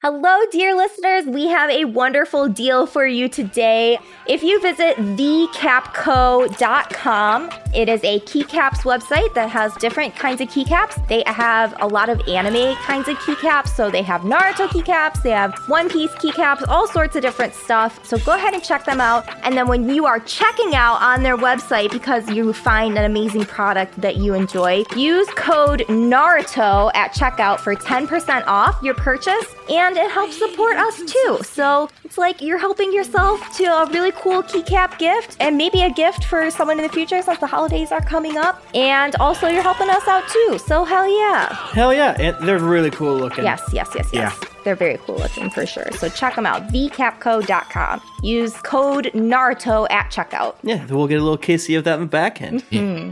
Hello, dear listeners. We have a wonderful deal for you today. If you visit thecapco.com, it is a keycaps website that has different kinds of keycaps. They have a lot of anime kinds of keycaps. So they have Naruto keycaps, they have One Piece keycaps, all sorts of different stuff. So go ahead and check them out. And then when you are checking out on their website because you find an amazing product that you enjoy, use code Naruto at checkout for 10% off your purchase. And it helps support us too. So it's like you're helping yourself to a really cool keycap gift and maybe a gift for someone in the future since the holidays are coming up. And also you're helping us out too. So hell yeah. Hell yeah, and they're really cool looking. Yes, yes, yes, yes. They're very cool looking for sure. So check them out. Thecapco.com. Use code Naruto at checkout. Yeah, we'll get a little kissy of that in the back end. Hmm.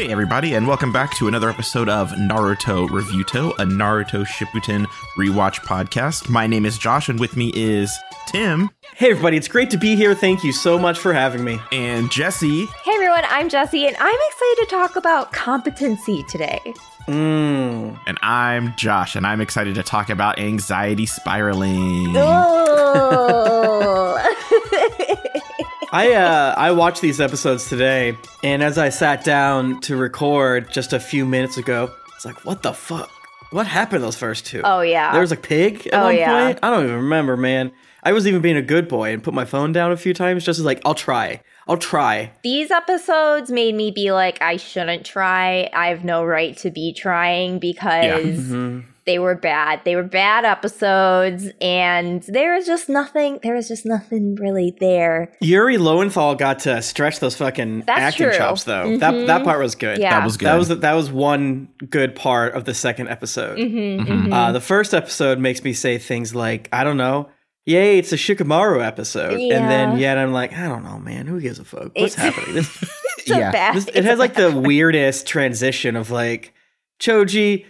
Hey everybody, and welcome back to another episode of Naruto Reviewto, a Naruto Shippuden rewatch podcast. My name is Josh, and with me is Tim Hey everybody, it's great to be here. Thank you so much for having me. and Jessy. Hey everyone, I'm Jessy, and I'm excited to talk about competency today. Mmm. And I'm Josh, and I'm excited to talk about anxiety spiraling. Oh. I uh I watched these episodes today, and as I sat down to record just a few minutes ago, it's like, what the fuck? What happened those first two? Oh, yeah. There was a pig at Oh, one yeah. point? I don't even remember, man. I was even being a good boy and put my phone down a few times just as like, I'll try. I'll try. These episodes made me be like, I shouldn't try. I have no right to be trying because Mm-hmm. They were bad. They were bad episodes, and there was just nothing. There was just nothing really there. Yuri Lowenthal got to stretch those fucking That's acting true. chops though. That that part was good. Yeah. That was good. That was that was one good part of the second episode. Mm-hmm, Uh, the first episode makes me say things like, I don't know, yay, it's a Shikamaru episode, and then yet I'm like, I don't know, man, who gives a fuck? What's It's- happening? This, It's a Yeah. bad. this- it's it has like bad- the weirdest transition of like, Choji,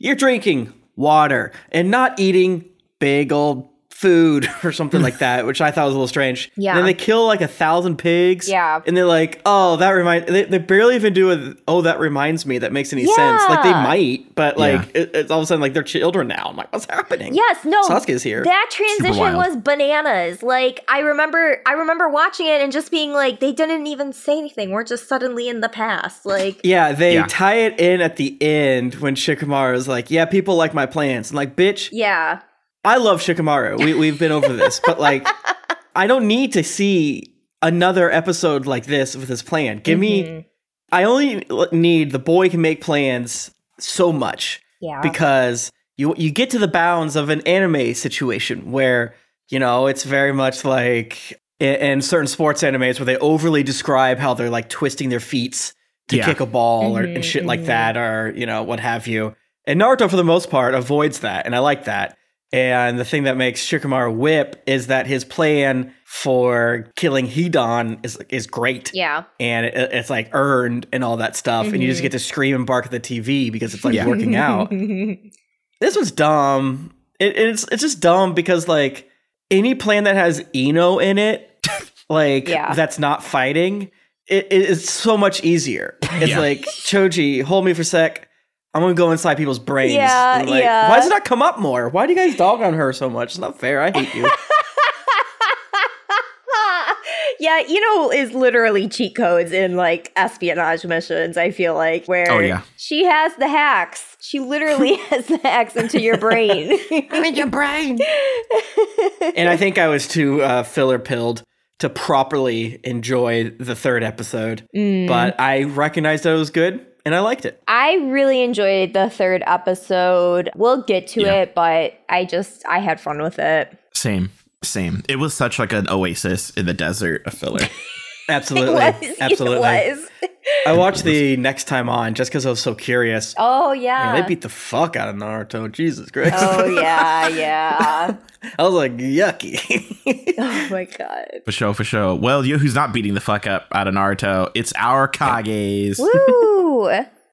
you're drinking water and not eating big old food or something like that, which I thought was a little strange. Yeah. And then they kill like a thousand pigs. Yeah. And they're like, oh, that remind. They, they barely even do a. Oh, that reminds me. That makes any sense. Like they might, but like Yeah. it, it's all of a sudden like they're children now. I'm like, what's happening? Yes, no. Sasuke's here. That transition was bananas. Like I remember I remember watching it and just being like they didn't even say anything. We're just suddenly in the past. Like Yeah, they Yeah. tie it in at the end when Shikamaru is like, "Yeah, people like my plans." And like, bitch, yeah. I love Shikamaru. We we've been over this, but like, I don't need to see another episode like this with his plan. Give Mm-hmm. me. I only need the boy can make plans so much Yeah. because you you get to the bounds of an anime situation where you know it's very much like in, in certain sports animes where they overly describe how they're like twisting their feet to Yeah. kick a ball or Mhm, and shit like mhm. that or you know what have you. And Naruto for the most part avoids that, and I like that. And the thing that makes Shikamaru whip is that his plan for killing Hidan is is great yeah. and it, it's like earned and all that stuff, and you just Mhm. get to scream and bark at the TV because it's like Yeah. working out. This was dumb. It, it's it's just dumb because like any plan that has Ino in it, like Yeah. that's not fighting, it, it is so much easier. It's Yeah. like Choji, hold me for a sec. I'm gonna go inside people's brains. Yeah, And, like, yeah. Why does it not come up more? Why do you guys dog on her so much? It's not fair. I hate you. yeah, you know, is literally cheat codes in like espionage missions, I feel like, where Oh, yeah. she has the hacks. She literally has the hacks into your brain. I'm in your brain. and I think I was too uh, filler pilled to properly enjoy the third episode. Mm. But I recognized that it was good and I liked it. I really enjoyed the third episode. We'll get to Yeah. it, but I just I had fun with it. Same, same. It was such like an oasis in the desert a filler. Absolutely. It was. Absolutely. It was. I watched the next time on just because I was so curious. Oh Man, yeah. they beat the fuck out of Naruto. Jesus Christ. oh yeah, yeah. I was like, yucky. Oh my god. for sure, for sure. Well, you know who's not beating the fuck up out of Naruto? It's our Kages. Woo!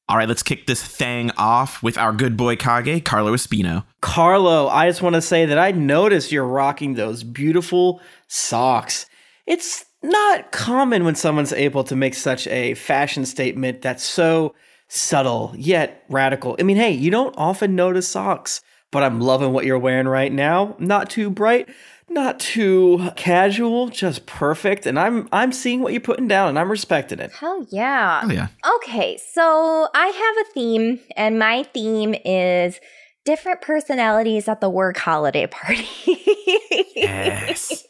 All right, let's kick this thing off with our good boy Kage, Carlo Espino. Carlo, I just want to say that I noticed you're rocking those beautiful socks. It's not common when someone's able to make such a fashion statement that's so subtle yet radical. I mean, hey, you don't often notice socks, but I'm loving what you're wearing right now. Not too bright, not too casual, just perfect. And I'm I'm seeing what you're putting down and I'm respecting it. Hell yeah. Oh yeah. Okay, so I have a theme, and my theme is different personalities at the work holiday party. Yes.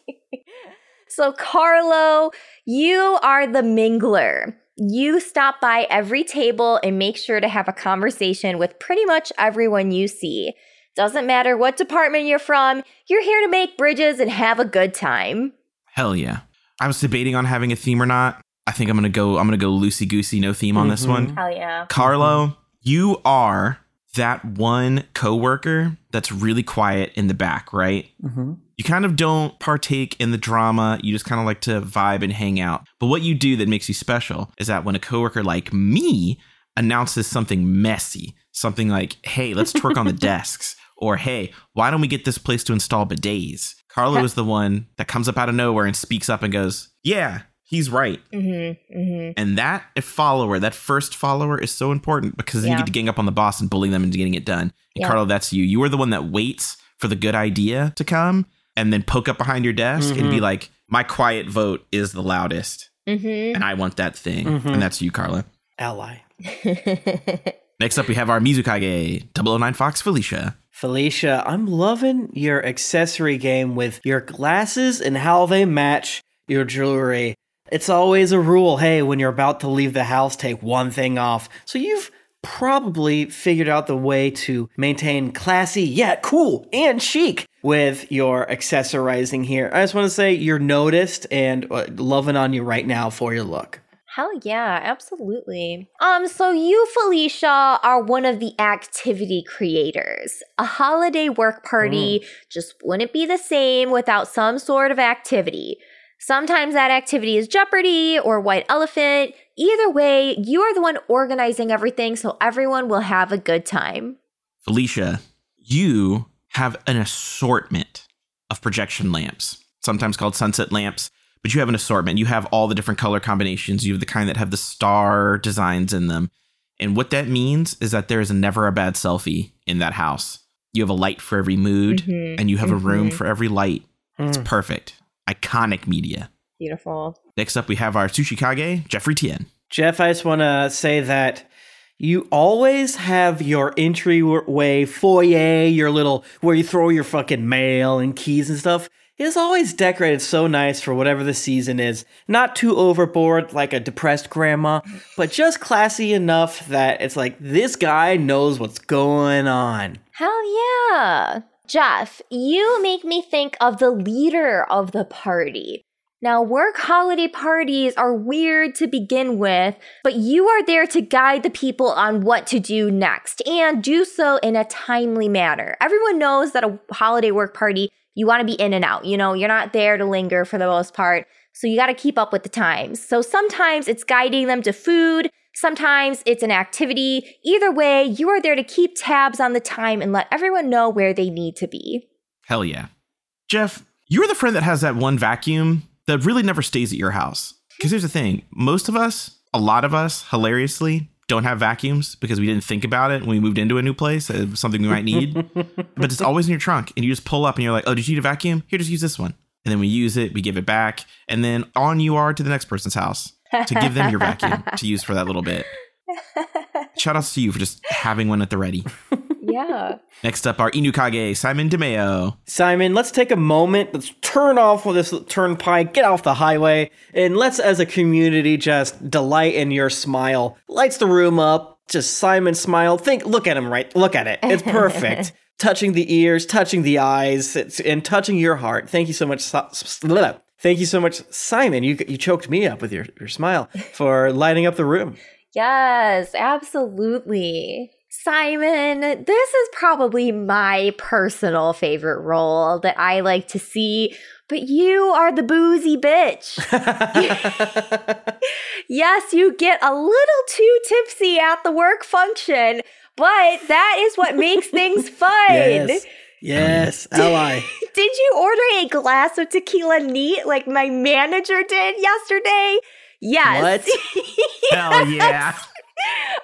So, Carlo, you are the mingler. You stop by every table and make sure to have a conversation with pretty much everyone you see. Doesn't matter what department you're from, you're here to make bridges and have a good time. Hell yeah. I was debating on having a theme or not. I think I'm gonna go. I'm gonna go loosey goosey, no theme on this Mhm. one. Hell yeah. Carlo, you are that one coworker that's really quiet in the back, right? Mm-hmm. You kind of don't partake in the drama. You just kind of like to vibe and hang out. But what you do that makes you special is that when a coworker like me announces something messy, something like, hey, let's twerk on the desks, or hey, why don't we get this place to install bidets? Carlo is the one that comes up out of nowhere and speaks up and goes, yeah, he's right. Mm-hmm. Mm-hmm. And that follower, that first follower, is so important because then Yeah. you get to gang up on the boss and bully them into getting it done. And Yeah. Carlo, that's you. You are the one that waits for the good idea to come and then poke up behind your desk and be like, my quiet vote is the loudest. Mm-hmm. And I want that thing. Mhm. And that's you, Carla. Ally. Next up, we have our Mizukage 009 Fox Felicia. Felicia, I'm loving your accessory game with your glasses and how they match your jewelry. It's always a rule hey, when you're about to leave the house, take one thing off. So you've probably figured out the way to maintain classy yet cool and chic with your accessorizing here. I just want to say you're noticed and uh, loving on you right now for your look. Hell yeah, absolutely. Um, so you, Felicia, are one of the activity creators. A holiday work party just wouldn't be the same without some sort of activity. Sometimes that activity is Jeopardy or White Elephant. Either way, you are the one organizing everything so everyone will have a good time. Felicia, you have an assortment of projection lamps, sometimes called sunset lamps, but you have an assortment. You have all the different color combinations. You have the kind that have the star designs in them. And what that means is that there is never a bad selfie in that house. You have a light for every mood, Mhm, and you have a room mhm. for every light. It's Mm. perfect. Iconic media. Beautiful. Next up, we have our sushi kage, Jeffrey Tien. Jeff, I just want to say that you always have your entryway foyer, your little where you throw your fucking mail and keys and stuff. Is always decorated so nice for whatever the season is. Not too overboard like a depressed grandma, but just classy enough that it's like this guy knows what's going on. Hell yeah. Jeff, you make me think of the leader of the party. Now, work holiday parties are weird to begin with, but you are there to guide the people on what to do next and do so in a timely manner. Everyone knows that a holiday work party, you want to be in and out. You know, you're not there to linger for the most part. So you got to keep up with the times. So sometimes it's guiding them to food, sometimes it's an activity. Either way, you are there to keep tabs on the time and let everyone know where they need to be. Hell yeah. Jeff, you're the friend that has that one vacuum that really never stays at your house. Because here's the thing most of us, a lot of us, hilariously, don't have vacuums because we didn't think about it when we moved into a new place. It was something we might need. but it's always in your trunk. And you just pull up and you're like, oh, did you need a vacuum? Here, just use this one. And then we use it, we give it back. And then on you are to the next person's house to give them your vacuum to use for that little bit. Shout outs to you for just having one at the ready. Yeah. Next up, our Inukage, Simon DeMeo. Simon, let's take a moment. Let's turn off with this turnpike, get off the highway, and let's, as a community, just delight in your smile. Lights the room up. Just Simon smile. Think, look at him, right? Look at it. It's perfect. touching the ears, touching the eyes, it's, and touching your heart. Thank you so much. Si- s- blah. Thank you so much, Simon. You you choked me up with your, your smile for lighting up the room. Yes, absolutely. Simon, this is probably my personal favorite role that I like to see, but you are the boozy bitch. yes, you get a little too tipsy at the work function, but that is what makes things fun. yes. Yes, ally. Did you order a glass of tequila neat like my manager did yesterday? Yes. Hell yeah.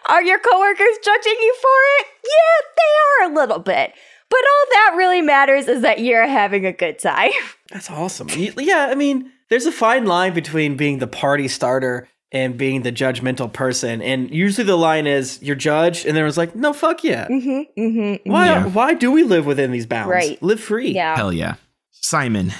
Are your coworkers judging you for it? Yeah, they are a little bit. But all that really matters is that you're having a good time. That's awesome. Yeah, I mean, there's a fine line between being the party starter and being the judgmental person. And usually the line is you're judged, and then it's like, no, fuck yeah. Mm-hmm, mm-hmm. Why, Yeah. why do we live within these bounds? Right. Live free. Yeah. Hell yeah. Simon,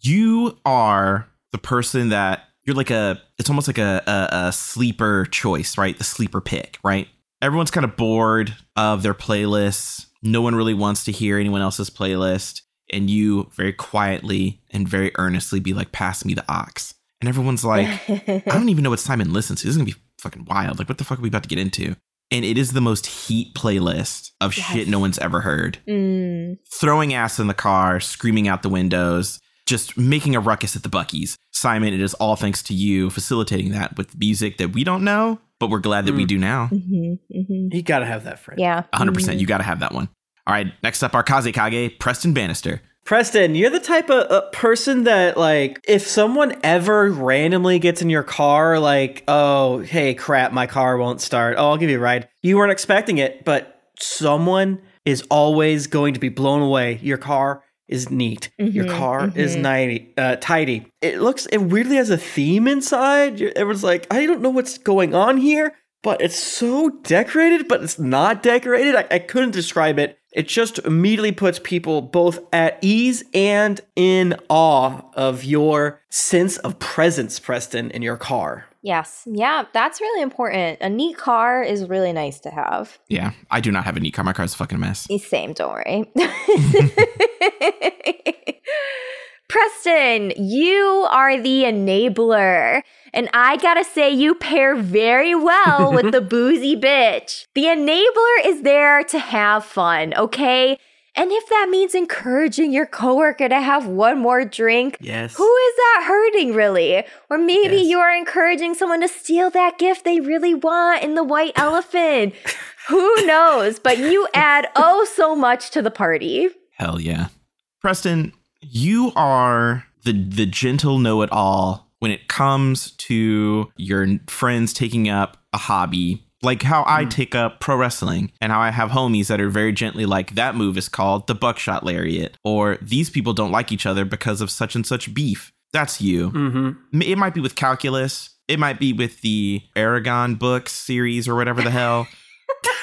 you are the person that you're like a, it's almost like a, a, a sleeper choice, right? The sleeper pick, right? Everyone's kind of bored of their playlists. No one really wants to hear anyone else's playlist. And you very quietly and very earnestly be like, pass me the ox. And everyone's like, I don't even know what Simon listens to. This is gonna be fucking wild. Like, what the fuck are we about to get into? And it is the most heat playlist of Yes. shit no one's ever heard. Mm. Throwing ass in the car, screaming out the windows, just making a ruckus at the Buc-ee's. Simon, it is all thanks to you facilitating that with music that we don't know, but we're glad that we Mm. do now. Mm-hmm, mm-hmm. You gotta have that friend. Yeah. 100%. Mhm. You got to have that one. All right. Next up, our Kazekage, Preston Bannister. Preston, you're the type of uh, person that, like, if someone ever randomly gets in your car, like, oh, hey, crap, my car won't start. Oh, I'll give you a ride. You weren't expecting it, but someone is always going to be blown away. Your car is neat. Your Mhm, car is mhm. nighty, uh, tidy. It looks, it weirdly has a theme inside. Everyone's like, I don't know what's going on here, but it's so decorated, but it's not decorated. I, I couldn't describe it. It just immediately puts people both at ease and in awe of your sense of presence, Preston, in your car. Yes. Yeah, that's really important. A neat car is really nice to have. Yeah. I do not have a neat car. My car's a fucking mess. Eh, same, don't worry. Preston, you are the enabler. And I gotta say, you pair very well with the boozy bitch. The enabler is there to have fun, okay? And if that means encouraging your coworker to have one more drink, Yes. who is that hurting really? Or maybe Yes. you are encouraging someone to steal that gift they really want in the white elephant. Who knows? But you add oh so much to the party. Hell yeah. Preston, you are the the gentle know-it-all when it comes to your friends taking up a hobby. Like how I take up pro wrestling and how I have homies that are very gently like that move is called the buckshot lariat or these people don't like each other because of such and such beef. That's you. Mm-hmm. It might be with calculus. It might be with the Eragon books series or whatever the hell.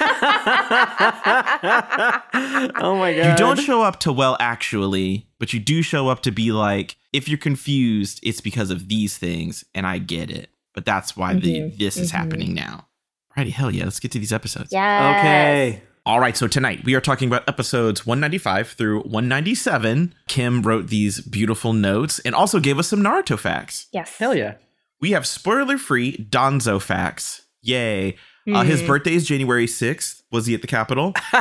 oh my god. You don't show up to well actually, but you do show up to be like, if you're confused, it's because of these things, and I get it. But that's why the Mhm, this is mhm. happening now. Righty, hell yeah, let's get to these episodes. Yes. Okay. All right, so tonight we are talking about episodes 195 through 197. Kym wrote these beautiful notes and also gave us some Naruto facts. Yes. Hell yeah. We have spoiler free Danzo facts. Yay. Uh, his Mhm. birthday is January 6th. Was he at the Capitol?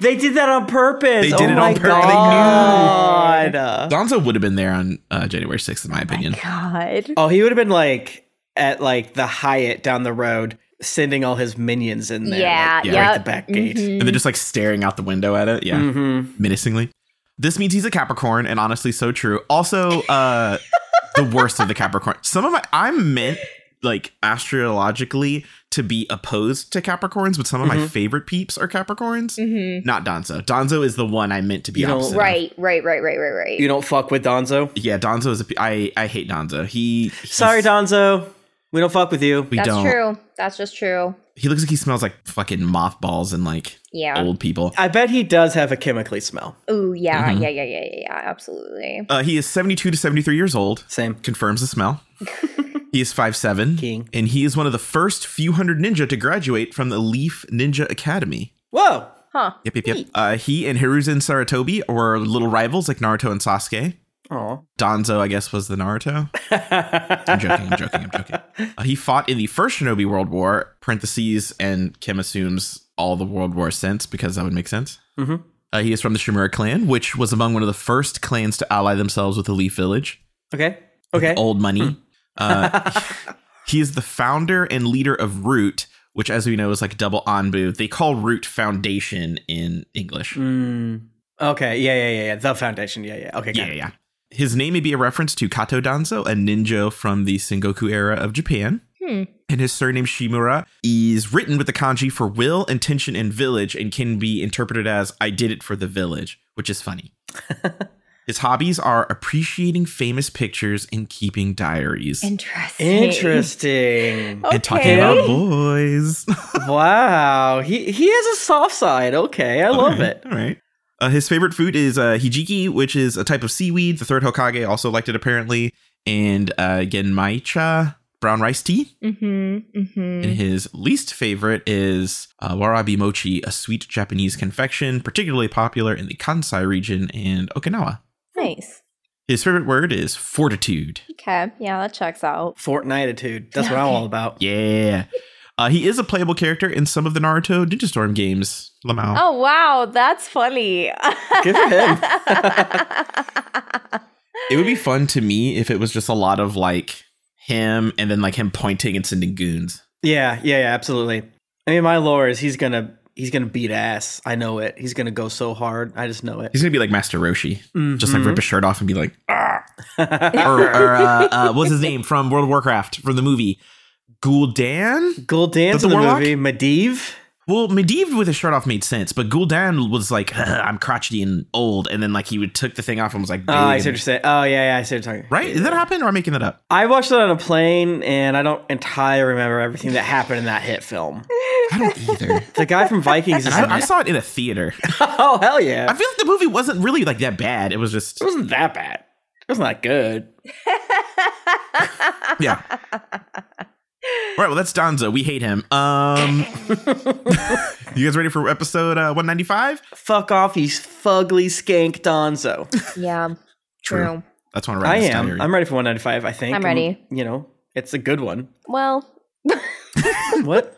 they did that on purpose. They did oh it on purpose. They knew. Danzo would have been there on uh, January 6th, in my opinion. God. oh, he would have been like at like the Hyatt down the road, sending all his minions in there. Yeah. like, yeah. Yep. right the back gate. Mhm. and they're just like staring out the window at it. Yeah. Mm-hmm. Menacingly. This means he's a Capricorn, and honestly, so true. Also, uh the worst of the Capricorn. Some of my I'm meant like astrologically to be opposed to Capricorns, but some of my Mhm. favorite peeps are Capricorns. Mhm. Not Danzo. Danzo is the one I meant to be You know, opposite. of. Right, right, right, right, right, right. You don't fuck with Danzo. Yeah, Danzo is a. pe- I I hate Danzo. He. Sorry, Danzo. We don't fuck with you. We That's don't. That's true. That's just true. He looks like he smells like fucking mothballs and like Yeah. old people. I bet he does have a chemically smell. Ooh, yeah, Mhm. yeah, yeah, yeah, yeah, yeah, absolutely. Uh, he is 72 to 73 years old. Same. Confirms the smell. he is 5'7. King. And he is one of the first few hundred ninja to graduate from the Leaf Ninja Academy. Whoa. Huh. Yep, yep, yep. Uh, he and Hiruzen Sarutobi were little rivals like Naruto and Sasuke. Aw. Danzo, I guess, was the Naruto. I'm joking, I'm joking, I'm joking. Uh, he fought in the first Shinobi World War, parentheses, and Kym assumes all the World War since because that would make sense. Mhm. Uh, he is from the Shimura clan, which was among one of the first clans to ally themselves with the Leaf Village. Okay. Okay. Old money. Uh, he is the founder and leader of Root, which, as we know, is like double Anbu. They call Root Foundation in English. Mm. Okay, yeah, yeah, yeah, yeah. The Foundation, yeah, yeah. Okay, got Yeah, yeah. His name may be a reference to Kato Danzo, a ninja from the Sengoku era of Japan. Hmm. And his surname Shimura is written with the kanji for will, intention, and village, and can be interpreted as I did it for the village, which is funny. his hobbies are appreciating famous pictures and keeping diaries. Interesting. Interesting. Okay. And talking about boys. wow, he he has a soft side. Okay, I love Okay, it. All right. Uh, his favorite food is uh, hijiki, which is a type of seaweed. The third Hokage also liked it apparently, and uh, genmaicha, brown rice tea. Mm-hmm. Mm-hmm. And his least favorite is uh, warabi mochi, a sweet Japanese confection, particularly popular in the Kansai region and Okinawa. Nice. His favorite word is fortitude. Okay. Yeah, that checks out. Fortnititude. That's what I'm all about. Yeah. Uh, he is a playable character in some of the Naruto Ninja Storm games. Lamau. Oh wow, that's funny. Good for him. It would be fun to me if it was just a lot of like him and then like him pointing and sending goons. Yeah, yeah, yeah, absolutely. I mean, my lore is he's gonna he's gonna beat ass. I know it. He's gonna go so hard. I just know it. He's gonna be like Master Roshi, just like rip his shirt off and be like, ah. or, or uh, uh, what's his name from World of Warcraft from the movie? Gul'dan? Gul'dan's the in the movie. Medivh. Well, Medivh with his shirt off made sense, but Gul'dan was like, I'm crotchety and old, and then like he would took the thing off and was like, Oh, I see what you're saying. Oh, yeah, yeah, I see what you're talking. right? Did that happen, or am I making that up? I watched it on a plane, and I don't entirely remember everything that happened in that hit film. I don't either. The guy from Vikings is I, I saw it in a theater. Oh hell yeah! I feel like the movie wasn't really like that bad. It was just It wasn't that bad. It wasn't that good. yeah. All right, well that's Danzo. We hate him. Um, you guys ready for episode uh, 195? Fuck off, he's fugly skank Danzo. yeah. True. That's one. I am. I'm ready for 195. I think I'm ready. you know, it's a good one. Well, What?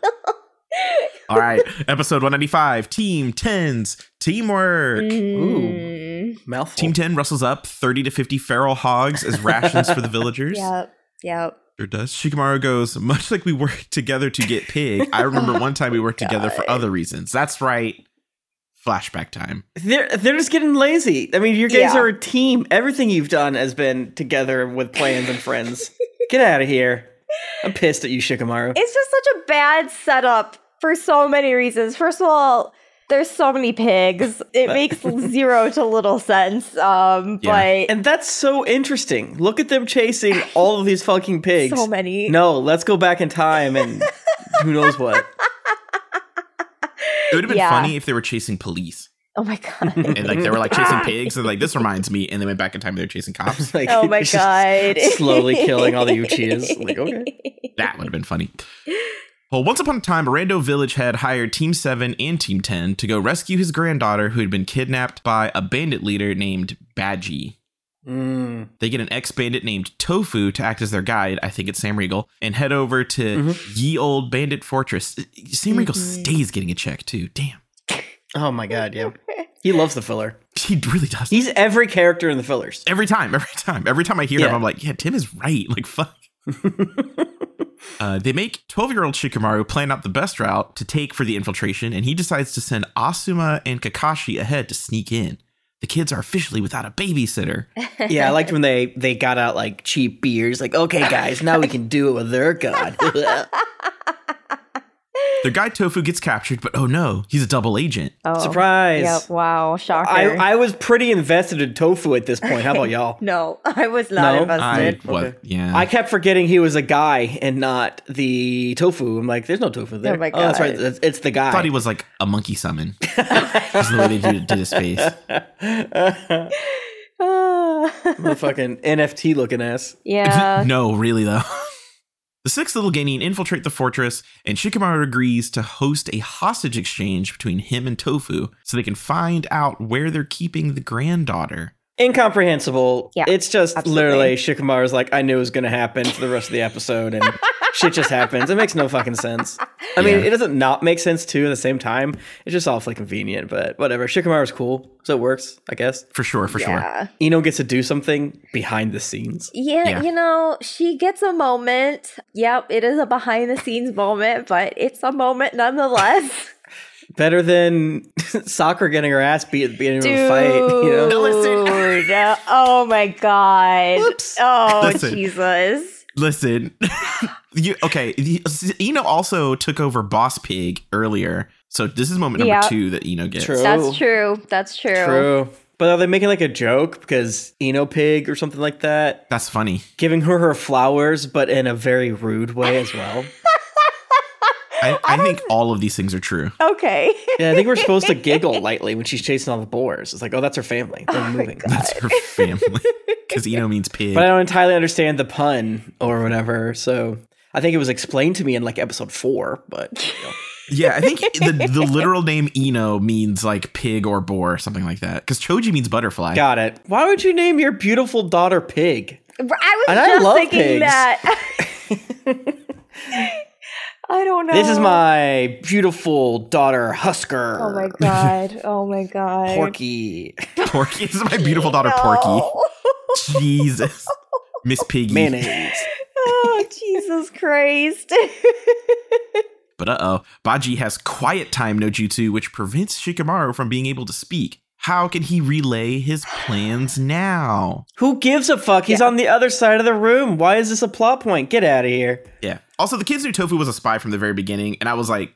All right, episode 195. Team 10's teamwork. mm, Mouthful. Team 10 rustles up 30 to 50 feral hogs as rations for the villagers. Yep. Yep. Sure does. Shikamaru goes, much like we worked together to get pig. I remember one time we worked oh together for other reasons. That's right. Flashback time. They're they're just getting lazy. I mean, you guys Yeah. are a team. Everything you've done has been together with plans and friends. Get out of here. I'm pissed at you, Shikamaru. It's just such a bad setup for so many reasons. First of all, there's so many pigs. It makes zero to little sense. Um, Yeah. but And that's so interesting. Look at them chasing all of these fucking pigs. so many. No, let's go back in time and who knows what. It would have been Yeah. funny if they were chasing police. Oh my god. And like they were like chasing pigs and like this reminds me and they went back in time they were chasing cops. Like, oh my god. slowly killing all the Uchihas. Like, okay. That would have been funny. Well, once upon a time, Rando Village had hired Team 7 and Team 10 to go rescue his granddaughter who had been kidnapped by a bandit leader named Baji. Mm. They get an ex bandit named Tofu to act as their guide. I think it's Sam Riegel, and head over to Ye Old Bandit Fortress. Sam Riegel Mhm. stays getting a check too. Damn, Oh my god, yeah. He loves the filler. he really does. He's every character in the fillers. every time, every time, every time I hear him, I'm like, yeah, Tim is right. Like, fuck. uh, they make 12 year old Shikamaru plan out the best route to take for the infiltration, and he decides to send Asuma and Kakashi ahead to sneak in. The kids are officially without a babysitter. Yeah, I liked when they they got out like cheap beers. Like, okay, guys, now we can do it with their god. Their guy Tofu gets captured, but oh no, he's a double agent. Oh. Surprise! Yep. Wow. Shocker. I I was pretty invested in Tofu at this point. How about y'all? no, I was not No? invested. I, what? Okay. Yeah. I kept forgetting he was a guy and not the tofu. I'm like, there's no tofu there. Oh my god, that's right. It's, it's the guy. I thought he was like a monkey summon. That's the way they did, did his face. Ah. the fucking NFT looking ass. yeah. no, really though. The six little Genin infiltrate the fortress, and Shikamaru agrees to host a hostage exchange between him and Tofu so they can find out where they're keeping the granddaughter. Incomprehensible. Yeah, It's just absolutely. literally Shikamaru's like, I knew it was going to happen for the rest of the episode, and shit just happens. It makes no fucking sense. I mean, it doesn't not make sense too at the same time. It's just awfully convenient, but whatever. Shikamaru's cool, so it works, I guess. For sure, for sure. Ino gets to do something behind the scenes. yeah. Yeah. You know, she gets a moment. Yep, it is a behind the scenes moment, but it's a moment nonetheless. Better than Sakura getting her ass beat at the beginning Dude. of a fight. You know? No, listen. oh my god. Whoops. Oh Listen. Jesus. Listen, you okay? the- Ino also took over Boss Pig earlier, so this is moment number Yeah. two that Ino gets. True. That's true. That's true. True. But are they making like a joke because Ino Pig or something like that? That's funny. Giving her her flowers, but in a very rude way as well. I, I think all of these things are true. Okay. Yeah, I think we're supposed to giggle lightly when she's chasing all the boars. It's like, oh, that's her family. They're oh moving. That's her family because Ino means pig. But I don't entirely understand the pun or whatever. So I think it was explained to me in like episode four, but you know. Yeah, I think the, the literal name Ino means like pig or boar, something like that. Because Choji means butterfly. got it. Why would you name your beautiful daughter Pig? I was And I just love thinking pigs. that. I don't know. This is my beautiful daughter Husker. Oh my god. Oh my god. Porky. Porky. This is my beautiful daughter No. Porky. Jesus. Miss Piggy. Mayonnaise. Oh Jesus Christ. But uh oh, Baji has quiet time no jutsu, which prevents Shikamaru from being able to speak. How can he relay his plans now? Who gives a fuck? He's Yeah. on the other side of the room. Why is this a plot point? Get out of here. Yeah. Also, the kids knew Tofu was a spy from the very beginning, and I was like,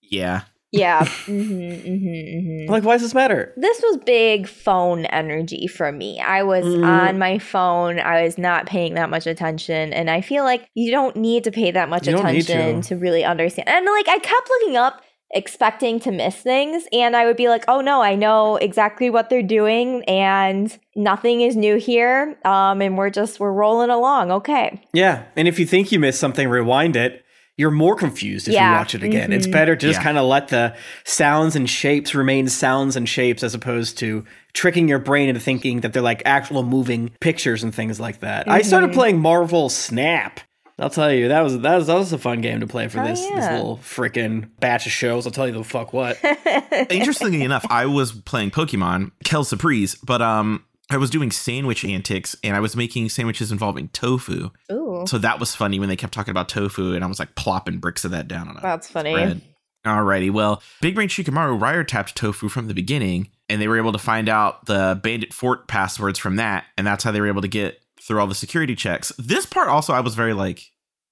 yeah. yeah. Mm-hmm, mm-hmm, Like, why does this matter? This was big phone energy for me. I was Mhm. on my phone. I was not paying that much attention. And I feel like you don't need to pay that much You attention to. to really understand. And like I kept looking up expecting to miss things and I would be like, "Oh no, I know exactly what they're doing and nothing is new here." Um and we're just we're rolling along. Okay. Yeah. And if you think you missed something, rewind it. You're more confused if Yeah. you watch it again. It's Mhm. better to just Yeah. kind of let the sounds and shapes remain sounds and shapes as opposed to tricking your brain into thinking that they're like actual moving pictures and things like that. I started Mhm. playing Marvel Snap. I'll tell you, that was that was that was a fun game to play for Oh, this this little freaking batch of shows. I'll tell you the fuck what. Interestingly enough, I was playing Pokemon, Kel Surprise, but um, I was doing sandwich antics, and I was making sandwiches involving tofu. Ooh. So that was funny when they kept talking about tofu, and I was like plopping bricks of that down on it. That's funny. bread. Alrighty, well, Big Brain Shikamaru wiretapped Tofu from the beginning, and they were able to find out the Bandit Fort passwords from that, and that's how they were able to get through all the security checks. This part also, I was very like,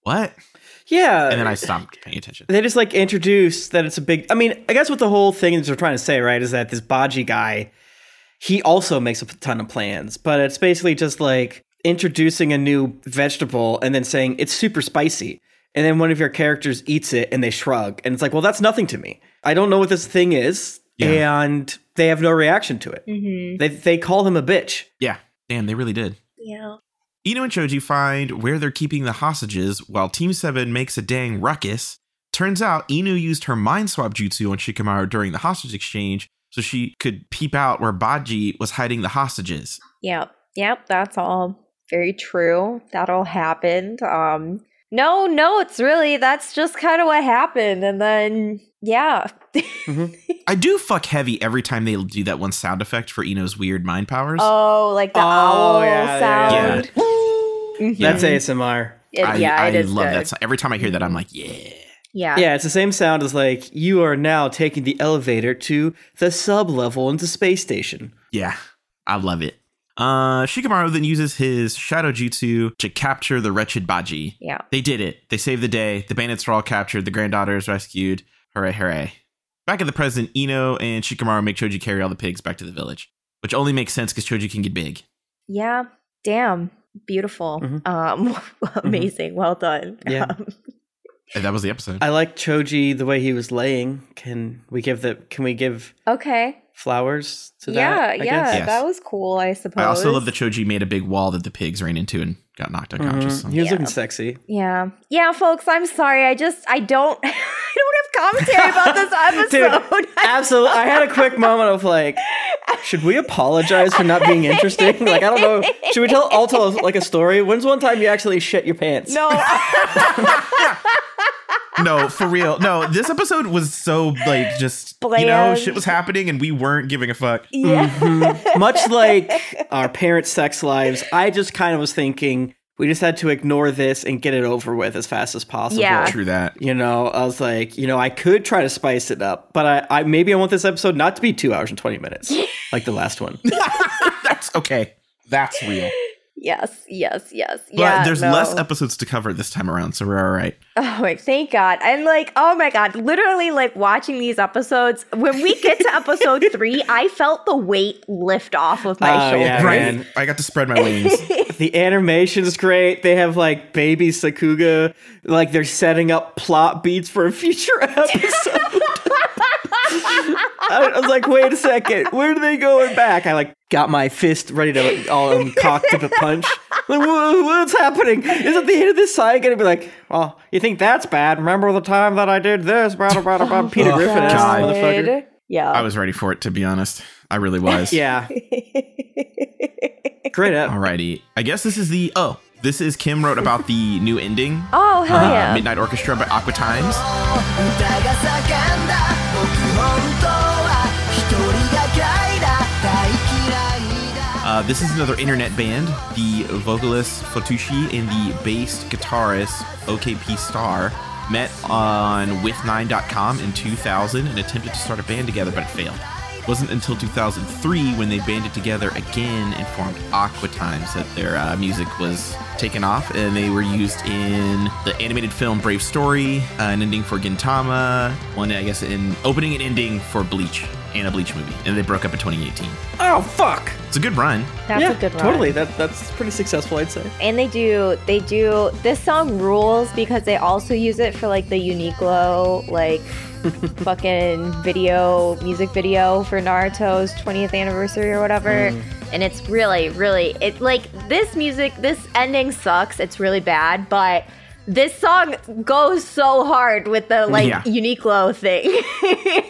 what? Yeah. And then I stopped paying attention. they just like introduce that it's a big i mean i guess what the whole thing is they're trying to say right is that this baji guy he also makes a ton of plans but it's basically just like introducing a new vegetable and then saying it's super spicy and then one of your characters eats it and they shrug and it's like well that's nothing to me i don't know what this thing is Yeah. and they have no reaction to it Mhm. they, they call him a bitch Yeah, damn, they really did. Yeah. Ino and Choji find where they're keeping the hostages while Team 7 makes a dang ruckus. Turns out Ino used her mind swap jutsu on Shikamaru during the hostage exchange so she could peep out where Baji was hiding the hostages. Yep. Yep. That's all very true. That all happened. Um, no, no, it's really, that's just kind of what happened. And then, yeah. I do fuck heavy every time they do that one sound effect for Ino's weird mind powers. oh, like the Oh, owl yeah, yeah, sound. Mhm. that's asmr It- I, yeah, I it is love good. that. sound. Every time I hear that, I'm like, yeah. Yeah. Yeah, it's the same sound as like you are now taking the elevator to the sub level into space station. Yeah, I love it. Uh, Shikamaru then uses his shadow jutsu to capture the wretched Baji. Yeah. They did it. They saved the day. The bandits are all captured. The granddaughter is rescued. Hooray, hooray. Back at the present, Ino and Shikamaru make Choji carry all the pigs back to the village, which only makes sense because Choji can get big. Yeah. Damn. Beautiful. Mhm. Um, amazing. Well done. Yeah. Um, And that was the episode. I like Choji the way he was laying. Can we give the can we give okay. flowers to Yeah. that? I yeah. guess? Yes. That was cool, I suppose. I also love that Choji made a big wall that the pigs ran into and got knocked unconscious. Mhm. He was Yeah. looking sexy. Yeah. Yeah, folks, I'm sorry. I just I don't I don't have commentary about this episode. Absolutely. I had a quick moment of like, should we apologize for not being interesting? Like, I don't know. Should we tell all tell like a story? When's one time you actually shit your pants? no. No, for real. No, this episode was so like just you know shit was happening and we weren't giving a fuck. yeah. Mhm. Much like our parents' sex lives, I just kind of was thinking, we just had to ignore this and get it over with as fast as possible. Yeah. True that. You know, I was like, you know, I could try to spice it up, but I, I maybe I want this episode not to be two hours and twenty minutes like the last one. That's okay. That's real. Yes, yes, yes. But yeah, there's no. less episodes to cover this time around, so we're all right. Oh my, thank God. And like, oh my God, literally like watching these episodes, when we get to episode three, I felt the weight lift off of my Oh, shoulders. yeah, right? man. I got to spread my wings. the animation's great. They have like baby Sakuga, like they're setting up plot beats for a future episode. I, I was like, wait a second, where are they going back? I like got my fist ready to all um, cocked to the punch. Like, "Wha- what's happening? Is at the end of this side gonna be like, well, you think that's bad? Remember the time that I did this? Blah, blah, blah, blah, Peter Oh, Griffin ass God. motherfucker. Yeah. I was ready for it, to be honest. I really was. Yeah, great up. Alrighty. I guess this is the. Oh, this is Kym wrote about the new ending. oh, hell uh, yeah. Midnight Orchestra by Aqua Timez. Uh, this is another internet band. The vocalist Futoshi and the bass guitarist OKP Star met on with9.com in 2000 and attempted to start a band together, but it failed. It wasn't until 2003 when they banded together again and formed Aqua Timez that their uh, music was taken off and they were used in the animated film Brave Story, uh, an ending for Gintama, one I guess in opening and ending for Bleach and a Bleach movie, and they broke up in 2018. Oh fuck! It's a good run. That's yeah, a good one. totally. That that's pretty successful, I'd say. And they do, they do, this song rules because they also use it for like the Uniqlo, like fucking video, music video for Naruto's 20th anniversary or whatever. Mm. And it's really, really, it like this music, this ending sucks. It's really bad, but this song goes so hard with the like Yeah. Uniqlo thing.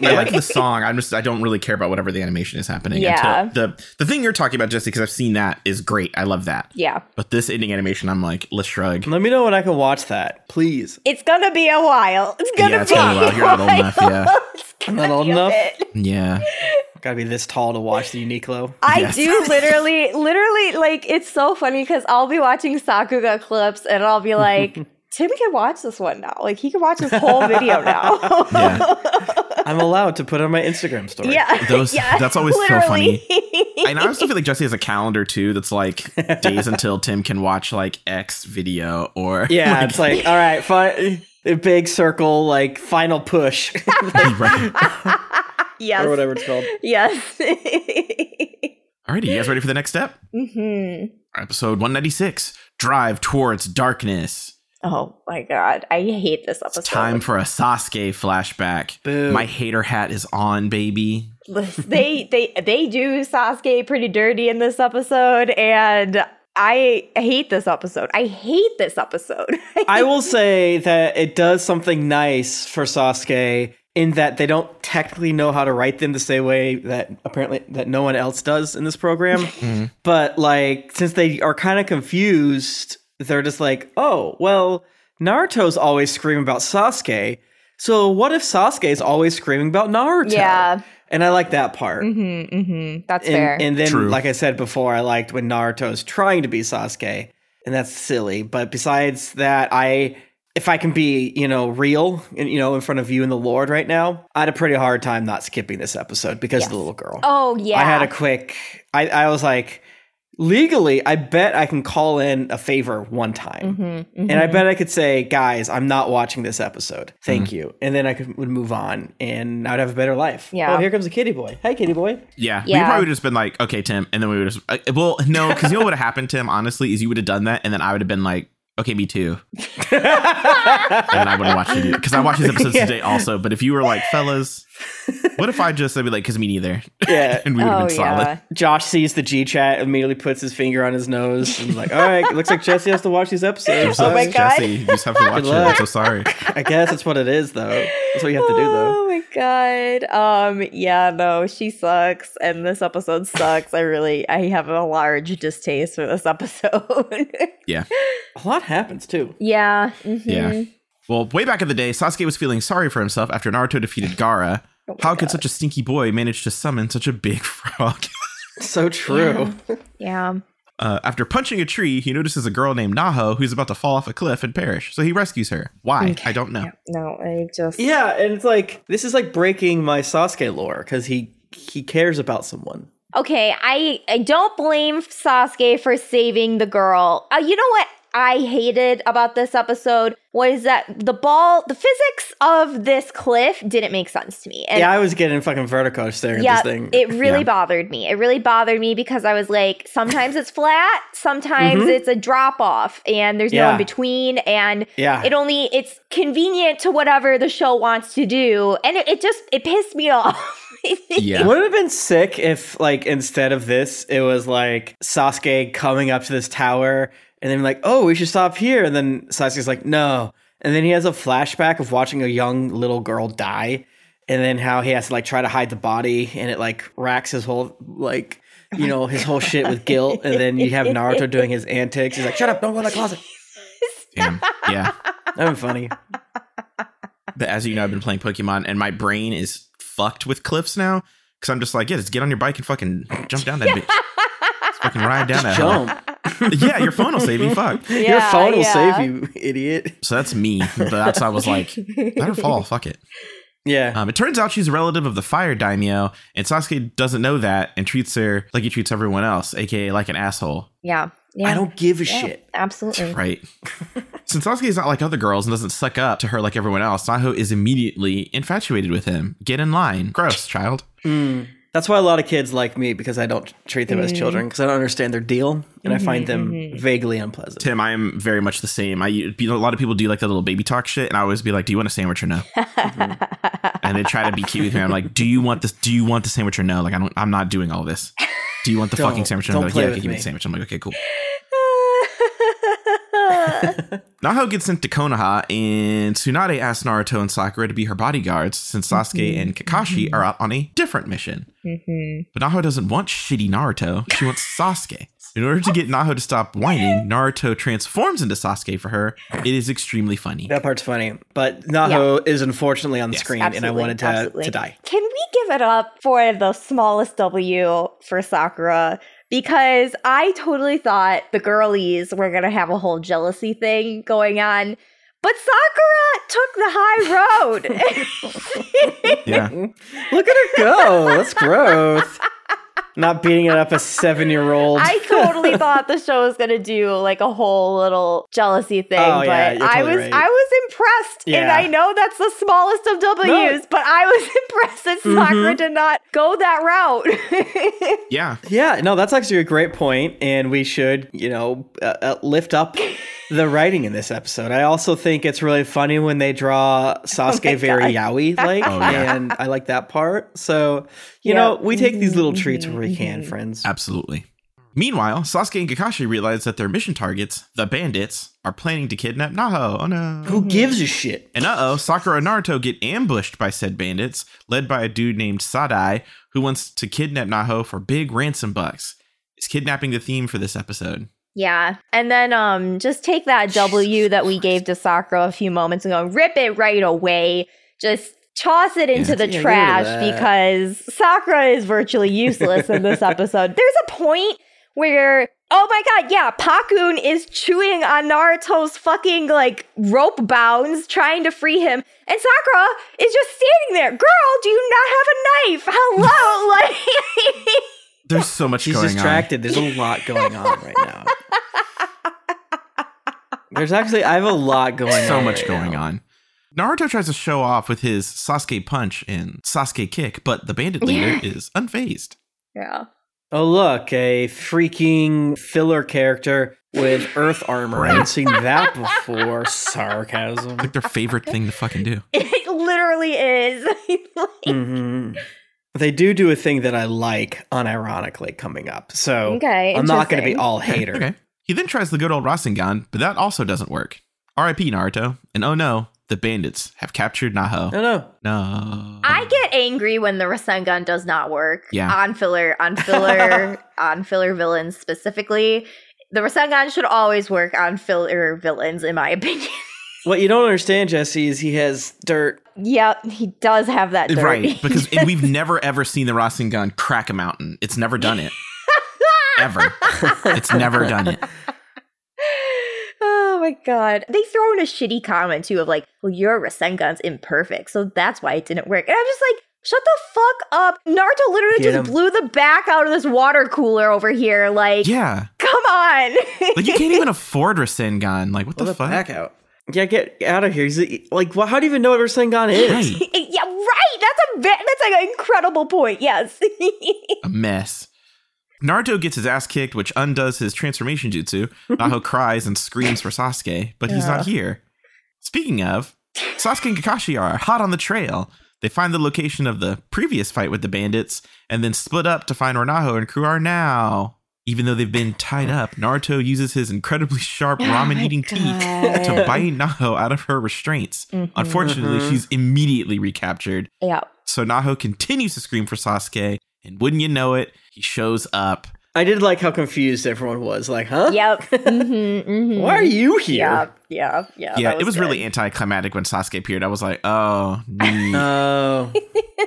I like the song. I'm just I don't really care about whatever the animation is happening. Yeah. Until the the thing you're talking about, Jessy, because I've seen that is great. I love that. yeah. But this ending animation, I'm like, let's shrug. Let me know when I can watch that, please. It's gonna be a while. It's gonna Yeah, it's be gonna be a while. You're not old enough, yeah. It's I'm not old enough? Yeah. Gotta be this tall to watch the Uniqlo. I Yes. do literally, literally, like, it's so funny because I'll be watching Sakuga clips and I'll be like, Tim can watch this one now. Like, he can watch this whole video now. Yeah. I'm allowed to put on my Instagram story. yeah. Those- yeah, that's always so literally. And I also feel like Jessy has a calendar too that's like days until Tim can watch like X video or Yeah, it's like, all right, fine. A big circle, like final push, right. yes. or whatever it's called. Yes. Alrighty, you guys ready for the next step? hmm Episode 196. Drive towards darkness. Oh my god. I hate this episode. It's time for a Sasuke flashback. Boo. My hater hat is on, baby. they they they do Sasuke pretty dirty in this episode, and I hate this episode. I hate this episode. I will say that it does something nice for Sasuke in that they don't technically know how to write them the same way that apparently that no one else does in this program. Mm-hmm. But like since they are kind of confused, they're just like, "Oh, well, Naruto's always screaming about Sasuke. So what if Sasuke is always screaming about Naruto?" Yeah. And I like that part. mm-hmm, mm-hmm. That's and, fair. and then, True. like I said before, I liked when Naruto's trying to be Sasuke, and that's silly. But besides that, I if I can be, you know, real, and you know, in front of you and the Lord right now, I had a pretty hard time not skipping this episode because of the little girl. oh yeah. I had a quick. I I was like, legally, I bet I can call in a favor one time. Mhm, And I bet I could say, guys, I'm not watching this episode. Thank Mm-hmm. you. And then I could would move on and I'd have a better life. Yeah. Oh, here comes a kitty boy. Hey, kitty boy. Yeah, yeah. we probably would have just been like, okay, Tim, and then we would have. Uh, well, no, because you know what would have happened, Tim. Honestly, is you would have done that, and then I would have been like, okay, me too, and I would have watched it because I watched these episodes Yeah. today also. But if you were like, fellas, what if I just? I'd be like, because me neither, Yeah. and we would have oh been solid. yeah. Josh sees the G chat, immediately puts his finger on his nose, and is like, "All right, looks like Jessy has to watch these episodes." Oh my God. Jessy, you just have to watch Good it. I'm so sorry. I guess that's what it is, though. That's what you have to do, though. Oh my god. Um yeah, no, she sucks and this episode sucks. I really I have a large distaste for this episode. Yeah, A lot happens too. yeah. mhm. yeah. Well, way back in the day, Sasuke was feeling sorry for himself after Naruto defeated Gaara. Oh my How could such a stinky boy manage to summon such a big frog? So true. Yeah. Uh, after punching a tree, he notices a girl named Naho who's about to fall off a cliff and perish. So he rescues her. Why? I don't know. No, I just Yeah, and it's like this is like breaking my Sasuke lore because he he cares about someone. Okay, I I don't blame Sasuke for saving the girl. Uh, you know what I hated about this episode was that the ball, the physics of this cliff didn't make sense to me. And yeah, I was getting fucking vertigo staring yeah, at this thing. it really Yeah. bothered me. It really bothered me because I was like, sometimes it's flat, sometimes it's a drop off, and there's no Mm-hmm. In between, and yeah, it only it's convenient to whatever the show wants to do, and it, it just it pissed me off. Yeah. Would it have been sick if, like, instead of this, it was like Sasuke coming up to this tower and then like, oh, we should stop here, and then Sasuke's like, no, and then he has a flashback of watching a young little girl die, and then how he has to like try to hide the body, and it like racks his whole like. You know his whole shit with guilt, and then you have Naruto doing his antics. He's like, "Shut up! Don't go in the closet." Damn. Yeah. That'd be funny. But as you know, I've been playing Pokemon and my brain is fucked with cliffs now. Cause I'm just like, yeah, just get on your bike and fucking jump down that bitch. Just fucking ride down that. hill. Jump. Yeah, your phone will save you. Fuck. Your phone will yeah. save you, idiot. So that's me. But that's I was like, let her fall. Fuck it. Yeah. Um, it turns out she's a relative of the fire daimyo, and Sasuke doesn't know that and treats her like he treats everyone else, aka like an asshole. yeah, yeah, I don't give a yeah, shit. Absolutely. Right. Since Sasuke is not like other girls and doesn't suck up to her like everyone else, Naho is immediately infatuated with him. Get in line. Gross, child. Mm. That's why a lot of kids like me because I don't treat them as mm. children because I don't understand their deal and I find mm-hmm, them mm-hmm. vaguely unpleasant. Tim, I am very much the same. I you know, a lot of people do like that little baby talk shit, and I always be like, "Do you want a sandwich or no?" Mm-hmm. and they try to be cute with me. I'm like, "Do you want this? Do you want the sandwich or no?" Like, I don't. I'm not doing all this. Do you want the fucking sandwich? And don't like, play yeah, with okay, give me me. the sandwich. I'm like, okay, cool. Naho gets sent to Konoha, and Tsunade asks Naruto and Sakura to be her bodyguards since Sasuke mm-hmm. and Kakashi mm-hmm. are out on a different mission. Mm-hmm. But Naho doesn't want shitty Naruto. She wants Sasuke. In order to get Naho to stop whining, Naruto transforms into Sasuke for her. It is extremely funny. That part's funny, but Naho is unfortunately on the Yes. screen and I wanted to, absolutely. to die. Can we give it up for the smallest W for Sakura? Because I totally thought the girlies were going to have a whole jealousy thing going on. But Sakura took the high road. Yeah. Look at her go. That's growth. Not beating it up a seven year old. I totally thought the show was going to do like a whole little jealousy thing, Oh, but yeah, you're I was right. I was impressed. And I know that's the smallest of W's, but I was impressed that Mm-hmm. Sakura did not go that route. Yeah. Yeah, no, that's actually a great point, and we should, you know, uh, uh, lift up the writing in this episode. I also think it's really funny when they draw Sasuke very yaoi like, Oh, yeah. and I like that part. So, you Yeah. know, we take these little treats where we can, friends. Absolutely. Meanwhile, Sasuke and Kakashi realize that their mission targets, the bandits, are planning to kidnap Naho. Oh no. Who gives a shit? And uh oh, Sakura and Naruto get ambushed by said bandits, led by a dude named Sadai, who wants to kidnap Naho for big ransom bucks. Is kidnapping the theme for this episode? Yeah. And then um just take that W that we gave to Sakura a few moments ago, rip it right away. Just toss it into Yeah. the Yeah, get rid of trash because Sakura is virtually useless in this episode. There's a point where oh my god, yeah, Pakkun is chewing on Naruto's fucking like rope bounds trying to free him. And Sakura is just standing there. Girl, do you not have a knife? Hello? like There's so much She's going distracted. There's a lot going on right now. There's actually, I have a lot going on. on. So much right going now. on. Naruto tries to show off with his Sasuke punch and Sasuke kick, but the bandit leader is unfazed. Yeah. Oh, look, a freaking filler character with earth armor. I haven't seen that before. Sarcasm. Like their favorite thing to fucking do. It literally is. Like, hmm They do do a thing that I like unironically coming up. So Okay, I'm not going to be all hater. Okay. He then tries the good old Rasengan, but that also doesn't work. RIP Naruto. And oh no, the bandits have captured Naho. No, no. No. I get angry when the Rasengan does not work. Yeah. On filler, on filler, on filler villains specifically. The Rasengan should always work on filler villains, in my opinion. What you don't understand, Jessy, is he has dirt. yep, he does have that dirt. Right, because and we've never ever seen the Rasengan crack a mountain. It's never done it. ever. it's never done it. Oh my god. They throw in a shitty comment too of like, well, your Rasengan's imperfect, so that's why it didn't work. And I'm just like, shut the fuck up. Naruto literally Get just him. blew the back out of this water cooler over here. Like, Yeah. come on. Like you can't even afford Rasengan. Like what Pull the the fuck? back out. Yeah, get out of here. He's like, well, how do you even know what Rasengan is? Right. yeah, right. That's a bit, that's like an incredible point. Yes. A mess. Naruto gets his ass kicked, which undoes his transformation jutsu. Naho cries and screams for Sasuke, but he's not here. Speaking of, Sasuke and Kakashi are hot on the trail. They find the location of the previous fight with the bandits and then split up to find where Naho and crew are now. Even though they've been tied up, Naruto uses his incredibly sharp Oh ramen eating teeth to bite Naho out of her restraints. Mhm. Unfortunately, Mhm. she's immediately recaptured. yeah. So Naho continues to scream for Sasuke, and wouldn't you know it, he shows up. I did like how confused everyone was. Like, huh? Yep. Mm-hmm, mm-hmm. Why are you here? Yeah, yeah, yeah. yeah, that it was good. really anticlimactic when Sasuke appeared. I was like, oh, no. Oh.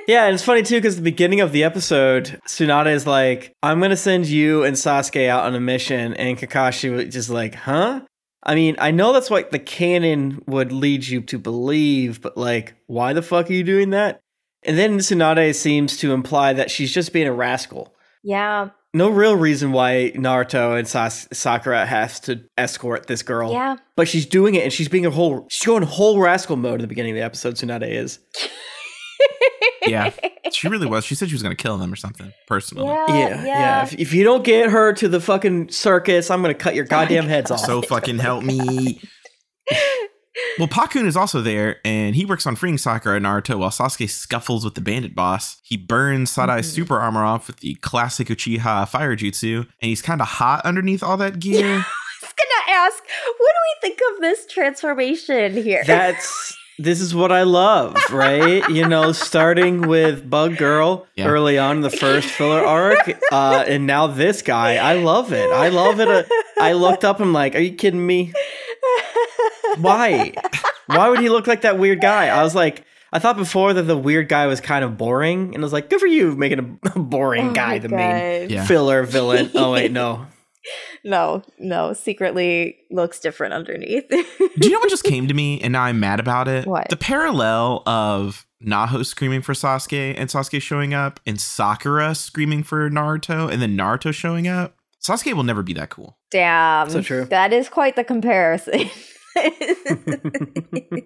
yeah, and it's funny too because the beginning of the episode, Tsunade is like, "I'm gonna send you and Sasuke out on a mission," and Kakashi was just like, "Huh?" I mean, I know that's what the canon would lead you to believe, but like, why the fuck are you doing that? And then Tsunade seems to imply that she's just being a rascal. Yeah, No real reason why Naruto and Sas- Sakura has to escort this girl. yeah. But she's doing it and she's being a whole she's going whole rascal mode in the beginning of the episode, Tsunade is. yeah, she really was. She said she was going to kill them or something personally. Yeah, Yeah, yeah. If, if you don't get her to the fucking circus, I'm gonna cut your oh goddamn heads off. So fucking help me. Well, Pakkun is also there, and he works on freeing Sakura and Naruto while Sasuke scuffles with the bandit boss. He burns Sadai's Mhm. super armor off with the classic Uchiha fire jutsu, and he's kind of hot underneath all that gear. I was gonna ask, what do we think of this transformation here? That's this is what I love, right? you know, starting with Bug Girl Yeah. early on in the first filler arc, uh, and now this guy. I love it. I love it. Uh, I looked up. I'm like, are you kidding me? Why? Why would he look like that weird guy? I was like, I thought before that the weird guy was kind of boring, and I was like, good for you making a boring Oh guy my the main Yeah. filler villain. Oh wait, no. No, no, secretly looks different underneath. Do you know what just came to me, and now I'm mad about it? What? The parallel of Naho screaming for Sasuke and Sasuke showing up, and Sakura screaming for Naruto, and then Naruto showing up. Sasuke will never be that cool. Damn. So true. That is quite the comparison.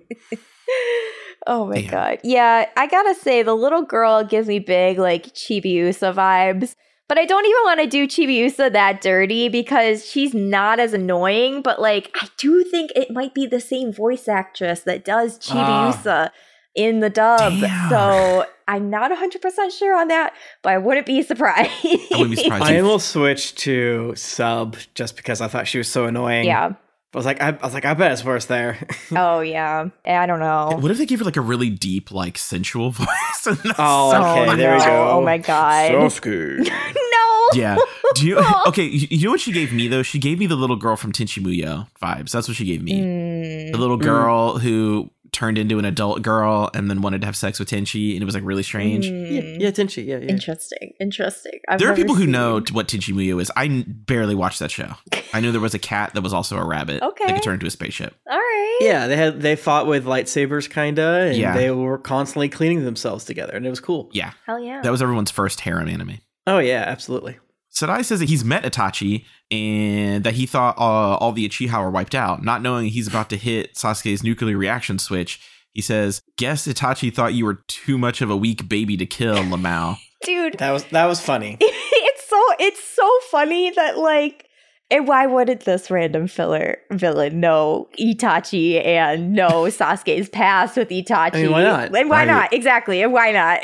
oh my Damn. god. Yeah, I gotta say, the little girl gives me big, like, Chibiusa vibes. But I don't even want to do Chibiusa that dirty because she's not as annoying. But, like, I do think it might be the same voice actress that does Chibiusa ah. in the dub. Damn. So I'm not 100% sure on that, but I wouldn't be surprised. I wouldn't be surprised. I almost switched to sub just because I thought she was so annoying. yeah. I was like, I, I was like, I bet it's worse there. Oh, yeah. I don't know. What if they give her like a really deep, like sensual voice? And Oh, okay, oh, there we go. Oh my god. Sasuke. no. Yeah. Do you okay? You, you know what she gave me though? She gave me the little girl from Tenchi Muyo vibes. That's what she gave me. Mm. The little Mm. girl who turned into an adult girl and then wanted to have sex with Tenchi, and it was like really strange. yeah, Mm. yeah, Tenchi. Yeah, yeah. Interesting. Interesting. I've There are people who know t- what Tenchi Muyo is. I n- barely watched that show. I knew there was a cat that was also a rabbit. Okay. That could turn into a spaceship. All right. Yeah, they had they fought with lightsabers, kinda, and Yeah. they were constantly cleaning themselves together, and it was cool. Yeah. Hell yeah. That was everyone's first harem anime. Oh yeah, absolutely. Sadai says that he's met Itachi and that he thought uh, all the Uchiha were wiped out, not knowing he's about to hit Sasuke's nuclear reaction switch. He says, "Guess Itachi thought you were too much of a weak baby to kill, Lamau." Dude, That was that was funny. it's so it's so funny that like and why wouldn't this random filler villain know Itachi and know Sasuke's past with Itachi? I mean, why not? And why Right. not? Exactly. And why not?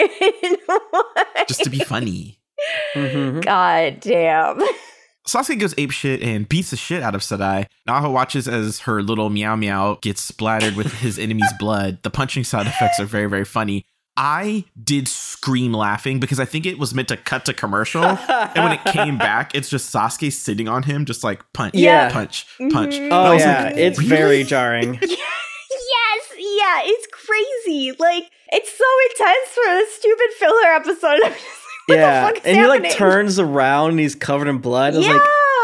Just to be funny. Mhm. God damn. Sasuke goes apeshit and beats the shit out of Sadai. Naho watches as her little meow meow gets splattered with his enemy's blood. The punching sound effects are very, very funny. I did scream laughing because I think it was meant to cut to commercial. and when it came back, it's just Sasuke sitting on him, just like punch, Yeah. punch, punch. Mhm. Oh yeah, like, it's really? very jarring. Yes, yeah, it's crazy. Like, it's so intense for a stupid filler episode. I'm just yeah, fuck is and he like turns around and he's covered in blood. I was yeah. like,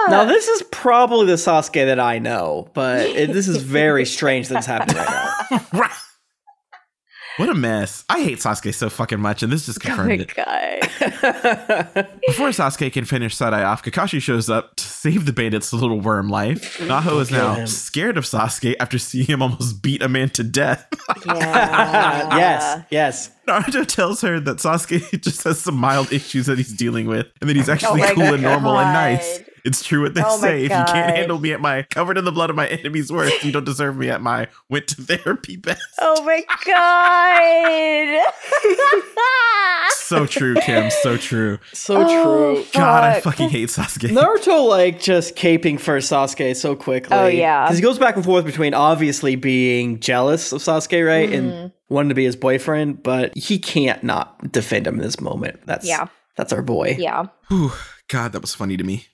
now this is probably the Sasuke that I know, but it, this is very strange that's happening right now. what a mess. I hate Sasuke so fucking much, and this just oh confirmed my it. god. Before Sasuke can finish Sadai off, Kakashi shows up to save the bandit's little worm life. Naho is now him. scared of Sasuke after seeing him almost beat a man to death. Yeah. yes, yes. Naruto tells her that Sasuke just has some mild issues that he's dealing with, and that he's oh actually Oh my cool and normal and nice. God. It's true what they Oh say. If you can't handle me at my covered in the blood of my enemies' worst, you don't deserve me at my went to therapy best. Oh my god. So true, Kym. So true. So Oh, true. God, I fucking hate Sasuke. Naruto like just caping for Sasuke so quickly. Oh, yeah. because he goes back and forth between obviously being jealous of Sasuke, right, Mm-hmm. and wanting to be his boyfriend, but he can't not defend him in this moment. That's Yeah. that's our boy. yeah. Whew, God, that was funny to me.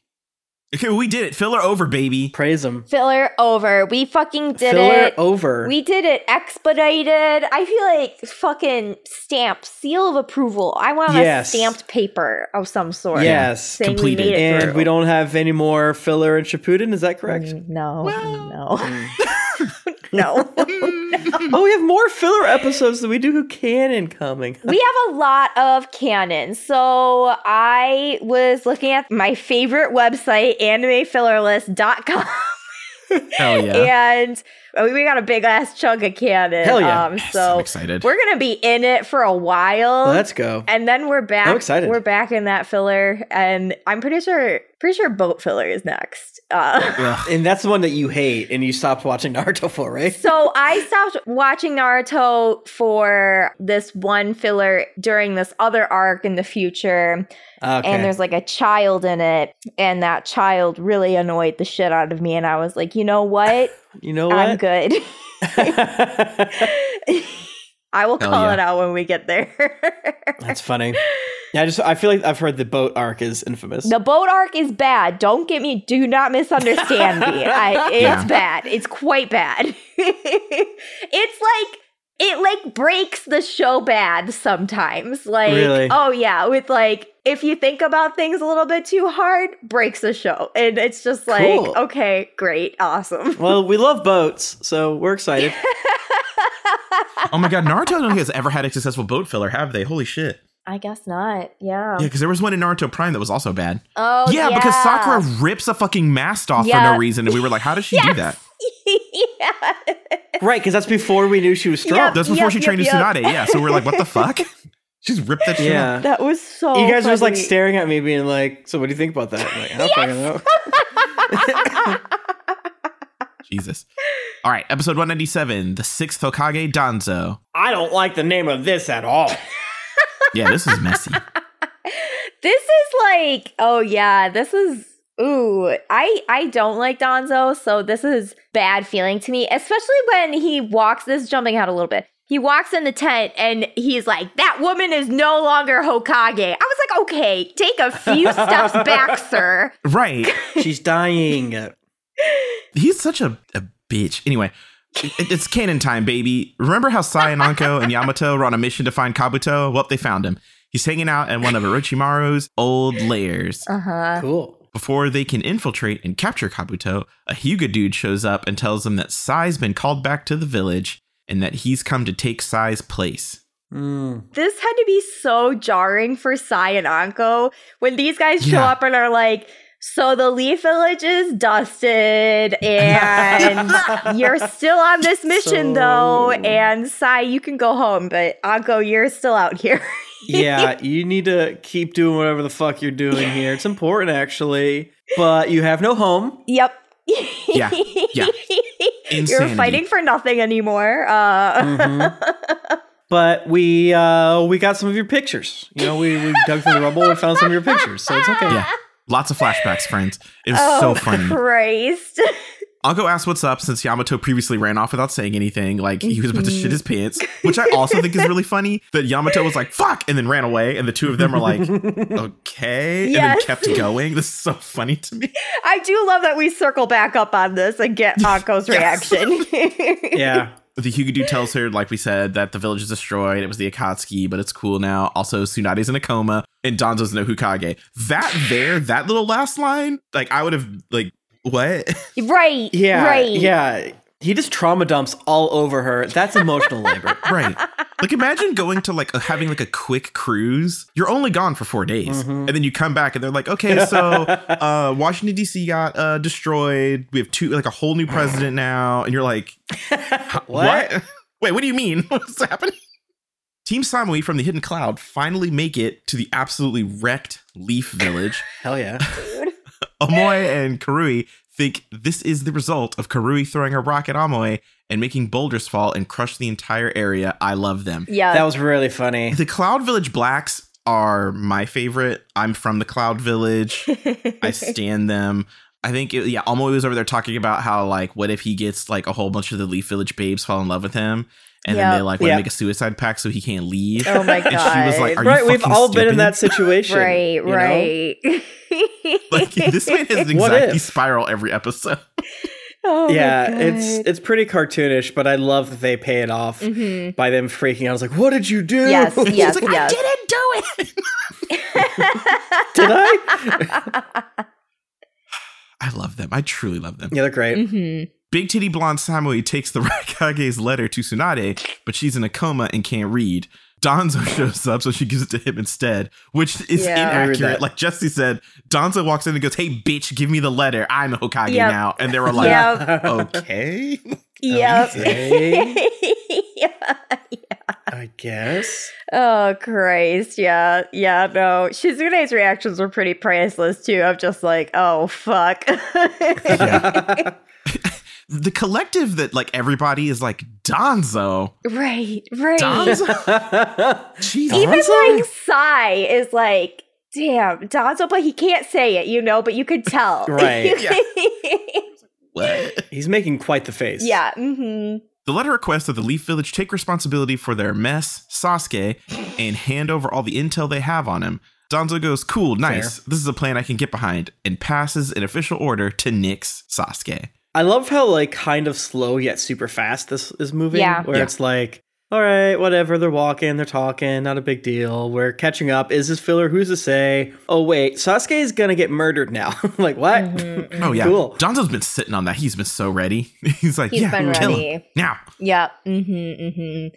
Okay, we did it. Filler over, baby. Praise him. Filler over. We fucking did Filler it. Filler over. We did it expedited. I feel like fucking stamp, seal of approval. I want Yes. a stamped paper of some sort. yes, completed. we and through. we don't have any more filler and Shippuden. Is that correct? Mm, No, Well- no, no. Oh, we have more filler episodes than we do canon coming. we have a lot of canon. So I was looking at my favorite website, animefillerlist.com. Hell yeah. And we got a big ass chunk of canon. Hell yeah. Um, Yes, so I'm excited. we're gonna be in it for a while. Let's go. and then we're back. I'm excited. We're back in that filler, and I'm pretty sure, pretty sure boat filler is next. Uh, And that's the one that you hate, and you stopped watching Naruto for, right? so I stopped watching Naruto for this one filler during this other arc in the future, Okay. and there's like a child in it, and that child really annoyed the shit out of me, and I was like, you know what, you know what? I'm good. I will Hell call yeah. it out when we get there. That's funny. Yeah, I just I feel like I've heard the boat arc is infamous. The boat arc is bad. Don't get me. Do not misunderstand me. I, it's Yeah. bad. It's quite bad. it's like it like breaks the show bad sometimes. Like Really? oh yeah, with like if you think about things a little bit too hard, breaks the show, and it's just like Cool. okay, great, awesome. Well, we love boats, so we're excited. oh my god, Naruto I don't think has ever had a successful boat filler, have they? Holy shit. I guess not. Yeah. Yeah, because there was one in Naruto Prime that was also bad. Oh yeah, yeah. because Sakura rips a fucking mast off for no reason, and we were like, how does she do that? yeah. right, because that's before we knew she was strong. Yep. That's before she trained yep. Tsunade. Yeah, so we're like, what the fuck? She's ripped that shit off. Yeah. That was so. you guys were just like staring at me, being like, "So, what do you think about that?" I'm like, I don't fucking know. Jesus. All right, episode 197, the sixth Hokage Danzo. I don't like the name of this at all. Yeah, this is messy. This is like, oh yeah, this is ooh. I I don't like Danzo, so this is bad feeling to me, especially when he walks this is jumping out a little bit. He walks in the tent and he's like, "That woman is no longer Hokage." I was like, "Okay, take a few steps back, sir." Right. She's dying. He's such a, a bitch. Anyway, it- it's canon time, baby. Remember how Sai and Anko and Yamato were on a mission to find Kabuto? Well, they found him. He's hanging out in one of Orochimaru's old lairs. Uh huh. Cool. Before they can infiltrate and capture Kabuto, a Hyuga dude shows up and tells them that Sai's been called back to the village and that he's come to take Sai's place. Mm. This had to be so jarring for Sai and Anko when these guys show Yeah. up and are like, so the Leaf Village is dusted and you're still on this mission So- though. And Sai, you can go home, but Anko, you're still out here. yeah, you need to keep doing whatever the fuck you're doing here. It's important, actually. But you have no home. yep. Yeah, yeah. You're fighting for nothing anymore. Uh, Mhm. But we uh, we got some of your pictures. You know, we, we dug through the rubble and found some of your pictures, so it's okay. Yeah. Lots of flashbacks, friends. It was oh, so funny. Christ. Anko asked what's up since Yamato previously ran off without saying anything. Like he was about to shit his mm-hmm. pants, which I also think is really funny. That Yamato was like, fuck, and then ran away. And the two of them are like, okay. And then kept going. This is so funny to me. I do love that we circle back up on this and get Anko's Yes. reaction. Yeah. The Hyuga dude tells her, like we said, that the village is destroyed. It was the Akatsuki, but it's cool now. Also, Tsunade's in a coma, and Danzo's no Hokage. That there, that little last line, like I would have like what? Right. Yeah, Right. yeah. He just trauma dumps all over her. That's emotional labor. right. Like imagine going to like a, having like a quick cruise. You're only gone for four days, Mhm. and then you come back and they're like, okay, so uh, Washington D.C. got uh, destroyed. We have two like a whole new president now, and you're like, "Huh, What? Wait, what do you mean? What's happening? Team Samui from the Hidden Cloud finally make it to the absolutely wrecked Leaf Village. Hell yeah. Omoi and Karui think this is the result of Karui throwing a rock at Omoi and making boulders fall and crush the entire area. I love them. Yeah. That was really funny. The Cloud Village Blacks are my favorite. I'm from the Cloud Village. I stand them. I think, it, yeah, Omoi was over there talking about how, like, what if he gets, like, a whole bunch of the Leaf Village babes fall in love with him? And then they, like, want to make a suicide pact so he can't leave. oh my god! And god. she was like, Are you right, we've fucking all been in that situation. right, you right. Like, this man has an What anxiety spiral every episode. oh Yeah, it's it's pretty cartoonish, but I love that they pay it off Mhm. by them freaking out. I was like, "What did you do?" Yes, yes, like, yes. I didn't do it. did I? I love them. I truly love them. yeah, they're great. Mhm. Big titty blonde Samui takes the Raikage's letter to Tsunade, but she's in a coma and can't read. Danzo shows up, so she gives it to him instead, which is Yeah. Inaccurate. Like Jessy said, Danzo walks in and goes, "Hey, bitch, give me the letter. I'm Hokage Yep. now." And they were like, Yep. "Okay." Yep. Okay. yeah. I guess. Oh Christ, yeah, yeah, no. Shizune's reactions were pretty priceless too. I'm just like, oh fuck. Yeah. the collective that like everybody is like Danzo. right, right. Danzo. Jesus. Even Danzo? like Sai is like, damn, Danzo, but he can't say it, you know, but you could tell. Right. Yeah. What? He's making quite the face. yeah. hmm The letter requests that the Leaf Village take responsibility for their mess, Sasuke, and hand over all the intel they have on him. Danzo goes, Cool, nice. This is a plan I can get behind, and passes an official order to nix Sasuke. I love how like kind of slow yet super fast this is moving. Yeah. Where Yeah. it's like, all right, whatever, they're walking, they're talking, not a big deal. We're catching up. Is this filler? Who's to say? Oh wait, Sasuke is gonna get murdered now. like what? Mm-hmm. Oh, yeah. Cool. Danzo's been sitting on that. He's been so ready. He's like, He's Yeah, been kill ready. him. Now. Yep. Mm-hmm. Mm-hmm.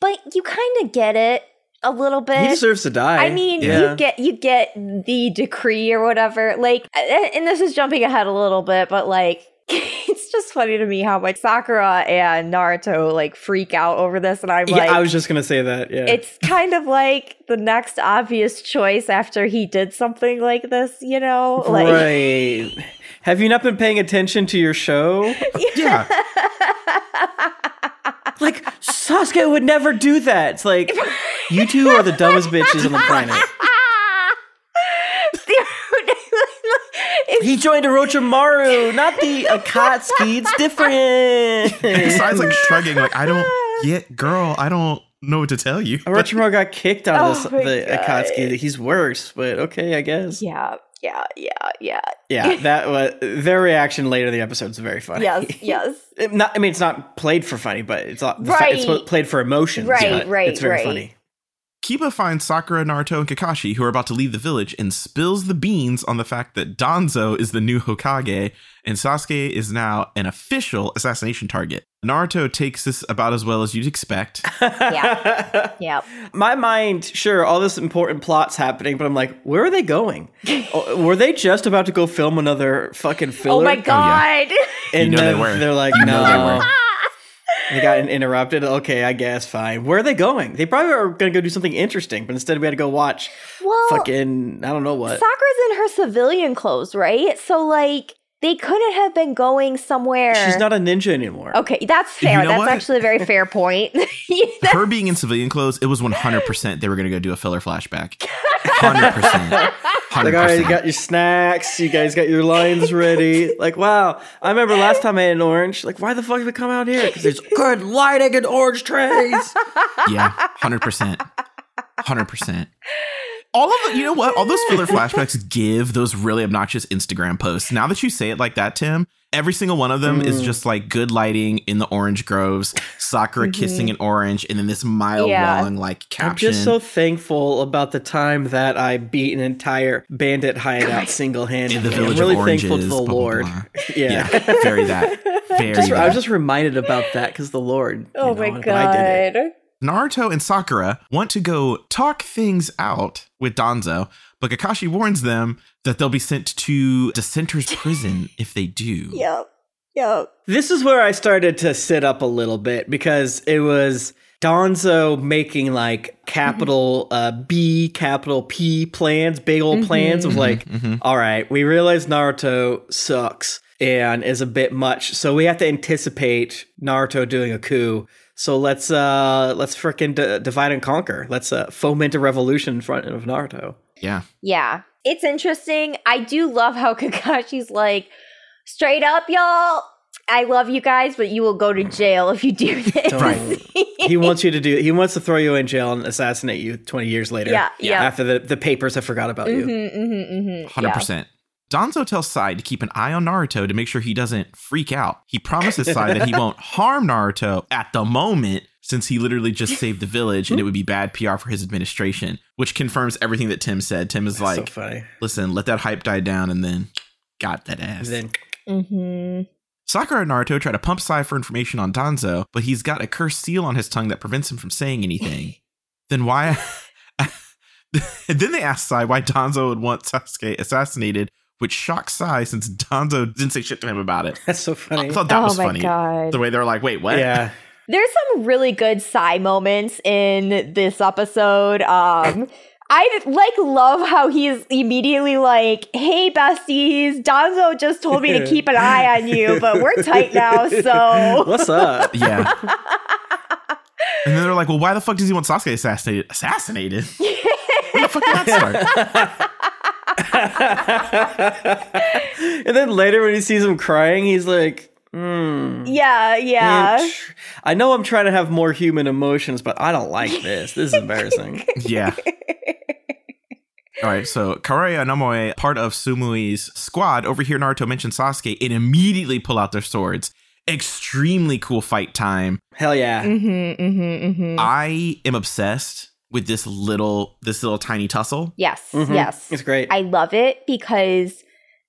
But you kind of get it a little bit. he deserves to die. I mean, yeah. you get you get the decree or whatever. Like, and this is jumping ahead a little bit, but like, it's just funny to me how much Sakura and Naruto like freak out over this, and I'm yeah, like, I was just gonna say that. Yeah. it's kind of like the next obvious choice after he did something like this, you know? Like, right. Have you not been paying attention to your show? Yeah. like Sasuke would never do that. It's like you two are the dumbest bitches on the planet. He joined Orochimaru, not the Akatsuki. It's different. Besides, like shrugging, like, I don't get, girl, I don't know what to tell you. Orochimaru got kicked out of Oh the, the God. Akatsuki. He's worse, but okay, I guess. yeah, yeah, yeah, yeah. Yeah, that was their reaction later in the episode is very funny. Yes, yes. It- not, I mean, it's not played for funny, but it's not, Right. it's played for emotions. Right, but right, It's very right. funny. Kiba finds Sakura, Naruto, and Kakashi, who are about to leave the village, and spills the beans on the fact that Danzo is the new Hokage, and Sasuke is now an official assassination target. Naruto takes this about as well as you'd expect. Yeah. Yep. My mind, sure, all this important plot's happening, but I'm like, where are they going? Oh, were they just about to go film another fucking filler? Oh my god. And You know they then were. they're like, You no. They got interrupted. Okay, I guess fine. Where are they going? They probably are going to go do something interesting, but instead we had to go watch well, fucking I don't know what. Sakura's in her civilian clothes, right? So like they couldn't have been going somewhere. She's not a ninja anymore. Okay, that's fair. know that's what? actually a very fair point. Her being in civilian clothes, it was 100% they were going to go do a filler flashback. 100%. 100%. Like, all right, you got your snacks. You guys got your lines ready. Like, wow. I remember last time I had an orange. Like, why the fuck did we come out here? Because there's good lighting and orange trays. yeah, 100%. 100%. All of the, you know what? All those filler flashbacks give those really obnoxious Instagram posts. Now that you say it like that, Tim, every single one of them is Mm. just like good lighting in the orange groves, Sakura kissing an orange, and then this mile Yeah. long like caption. I'm just so thankful about the time that I beat an entire bandit hideout single handed. in the I'm village really of oranges. thankful to the blah, blah, Lord. blah. Yeah. yeah, very that. Very Just, I that. was just reminded about that because the Lord. Oh you know, my and I did it. god. Naruto and Sakura want to go talk things out with Danzo, but Kakashi warns them that they'll be sent to Dissenter's prison if they do. Yep. Yep. This is where I started to sit up a little bit because it was Danzo making like capital uh, B, capital P plans, big old plans of like, Mhm. all right, we realize Naruto sucks and is a bit much, so we have to anticipate Naruto doing a coup. So let's uh let's freaking d- divide and conquer. Let's uh, foment a revolution in front of Naruto. Yeah. Yeah. It's interesting. I do love how Kakashi's like, straight up, y'all. I love you guys, but you will go to jail if you do this. Right. He wants you to do. He wants to throw you in jail and assassinate you twenty years later. Yeah, yeah. After the, the papers have forgot about you. Mm-hmm, mm-hmm, mm-hmm. Hundred percent. Danzo tells Sai to keep an eye on Naruto to make sure he doesn't freak out. He promises Sai that he won't harm Naruto at the moment, since he literally just saved the village and it would be bad PR for his administration, which confirms everything that Tim said. Tim is so like, funny. listen, let that hype die down and then got that ass. Then Mm-hmm. Sakura and Naruto try to pump Sai for information on Danzo, but he's got a cursed seal on his tongue that prevents him from saying anything. then why? then they ask Sai why Danzo would want Sasuke assassinated, which shocks Sai since Danzo didn't say shit to him about it. that's so funny. I thought that oh was my funny. god. The way they're like, wait, what? Yeah. There's some really good Sai moments in this episode. Um, I like love how he's immediately like, "Hey, besties, Danzo just told me to keep an eye on you, but we're tight now, so." What's up? Yeah. and then they're like, well, why the fuck does he want Sasuke assassinated? Assassinated? Where the fuck did that start? and then later when he sees him crying, he's like, hmm. Yeah, yeah. I know I'm trying to have more human emotions, but I don't like this. This is embarrassing. Yeah. All right, so Karui and Omoi, part of Samui's squad, overhear Naruto mention Sasuke and immediately pull out their swords. Extremely cool fight time. Hell yeah. Mm-hmm, mm-hmm, mm-hmm. I am obsessed with this little this little tiny tussle. yes, Mhm. yes. It's great. I love it because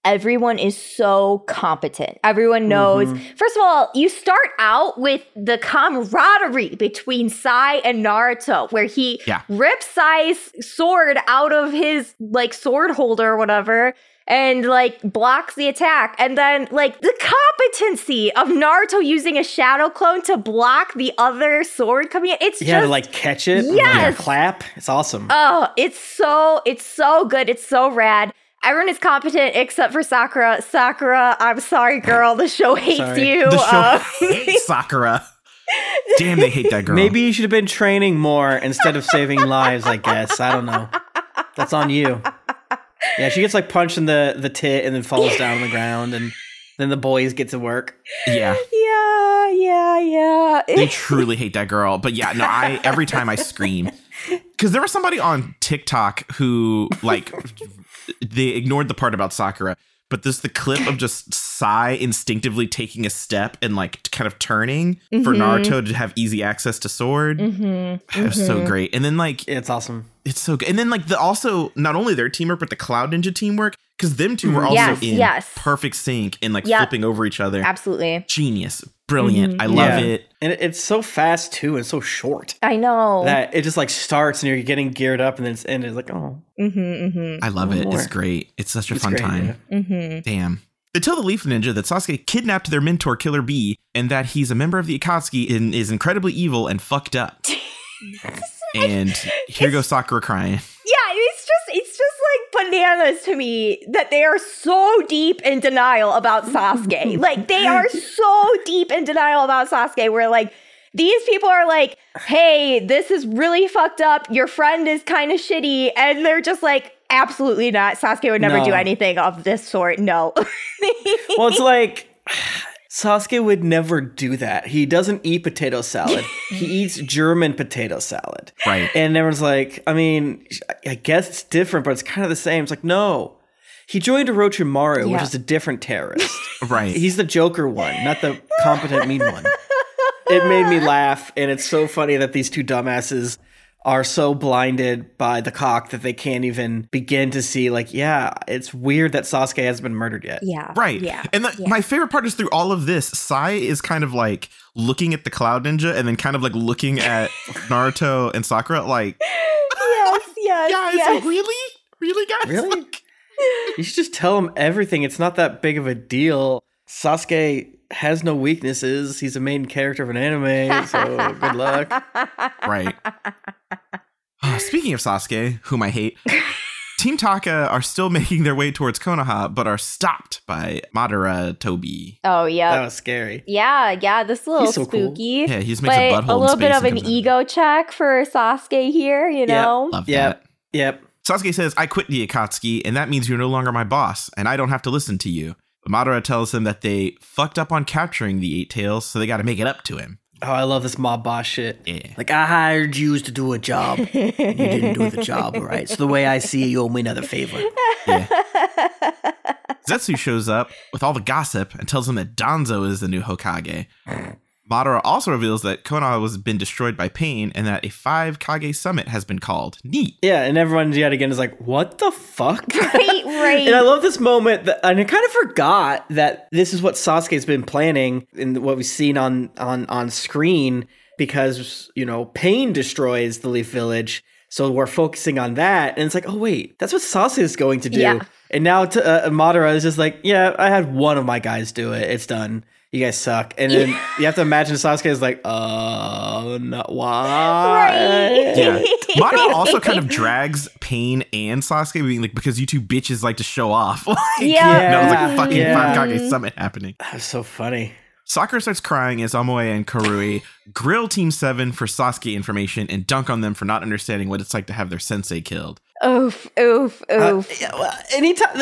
everyone is so competent. Everyone knows. Mhm. First of all, you start out with the camaraderie between Sai and Naruto, where he Yeah. rips Sai's sword out of his like sword holder or whatever. And like blocks the attack, and then like the competency of Naruto using a shadow clone to block the other sword coming in. It's yeah, just to like catch it. and, Yes. like, clap. It's awesome. Oh, it's so it's so good. It's so rad. Everyone is competent except for Sakura. Sakura, I'm sorry, girl. The show hates Sorry. you. The show Uh, hates Sakura. Damn, they hate that girl. Maybe you should have been training more instead of saving lives, I guess. I don't know. That's on you. Yeah, she gets like punched in the, the tit and then falls down on the ground and then the boys get to work. Yeah, yeah, yeah, yeah. they truly hate that girl. But yeah, no, I every time I scream because there was somebody on TikTok who like they ignored the part about Sakura, but there's the clip of just Sai instinctively taking a step and like kind of turning for Mhm. Naruto to have easy access to sword. mm-hmm. It was so great. And then like It's awesome. it's so good. And then like the also not only their teamwork but the Cloud Ninja teamwork because them two were Mhm. also Yes, in yes. perfect sync and like Yep. flipping over each other. Absolutely. Genius, brilliant. Mhm. I love Yeah. it. And it, it's so fast too and so short I know. that it just like starts and you're getting geared up and then it's and it's like, oh, mm-hmm, mm-hmm, I love One it. It's great. It's such a it's fun great, time. yeah. mm-hmm. Damn. They tell the Leaf Ninja that Sasuke kidnapped their mentor, Killer Bee, and that he's a member of the Akatsuki and is incredibly evil and fucked up. and here goes Sakura crying. Yeah, it's just it's just like bananas to me that they are so deep in denial about Sasuke. like they are so deep in denial about Sasuke where like these people are like, "Hey, this is really fucked up. Your friend is kind of shitty." And they're just like, "Absolutely not. Sasuke would never No. do anything of this sort." No. Well, it's like Sasuke would never do that. He doesn't eat potato salad. he eats German potato salad. Right. And everyone's like, I mean, I guess it's different, but it's kind of the same. It's like, no, he joined Orochimaru, Yeah. which is a different terrorist. Right. He's the Joker one, not the competent mean one. It made me laugh, and it's so funny that these two dumbasses are so blinded by the cock that they can't even begin to see. Like, yeah, it's weird that Sasuke hasn't been murdered yet. Yeah. Right. Yeah. And the, yeah. my favorite part is through all of this, Sai is kind of like looking at the Cloud Ninja and then kind of like looking at Naruto and Sakura, like, yes, yes, guys, yes. like, really? Really, guys? Really? Like, You should just tell him everything. It's not that big of a deal. Sasuke has no weaknesses. He's a main character of an anime, so good luck. right. Ah, Speaking of Sasuke, whom I hate, Team Taka are still making their way towards Konoha, but are stopped by Madara Tobi. Oh yeah. That was scary. yeah, yeah, this is a little He's so cool. spooky. Yeah, he just makes but a butthole in little bit space of an comes out. ego check for Sasuke here, you Yeah. know? Love Yep. that. Yep. Sasuke says, I quit the Akatsuki, and that means you're no longer my boss, and I don't have to listen to you. But Madara tells him that they fucked up on capturing the Eight Tails, so they got to make it up to him. Oh, I love this mob boss shit. Yeah. Like, I hired you to do a job. You didn't do the job, right? So the way I see it, you owe me another favor. Yeah. Zetsu shows up with all the gossip and tells him that Danzo is the new Hokage. Madara also reveals that Konoha has been destroyed by pain and that a five Kage summit has been called. Neat. Yeah, and everyone yet again is like, what the fuck? right, right. And I love this moment, that, and I kind of forgot that this is what Sasuke's been planning and what we've seen on on on screen because you know pain destroys the Leaf Village, so we're focusing on that, and it's like, oh wait, that's what Sasuke is going to do. Yeah. And now to, uh, Madara is just like, yeah, I had one of my guys do it. It's done. You guys suck. And then you have to imagine Sasuke is like, uh, no, why? Right. Yeah. Madara also kind of drags Pain and Sasuke being like, because you two bitches like to show off. like, Yeah. No, it's like a fucking Yeah. five Kage summit happening. That's so funny. Sakura starts crying as Omoi and Karui grill Team 7 for Sasuke information and dunk on them for not understanding what it's like to have their sensei killed. Oof, oof, Uh, oof. yeah, well, anytime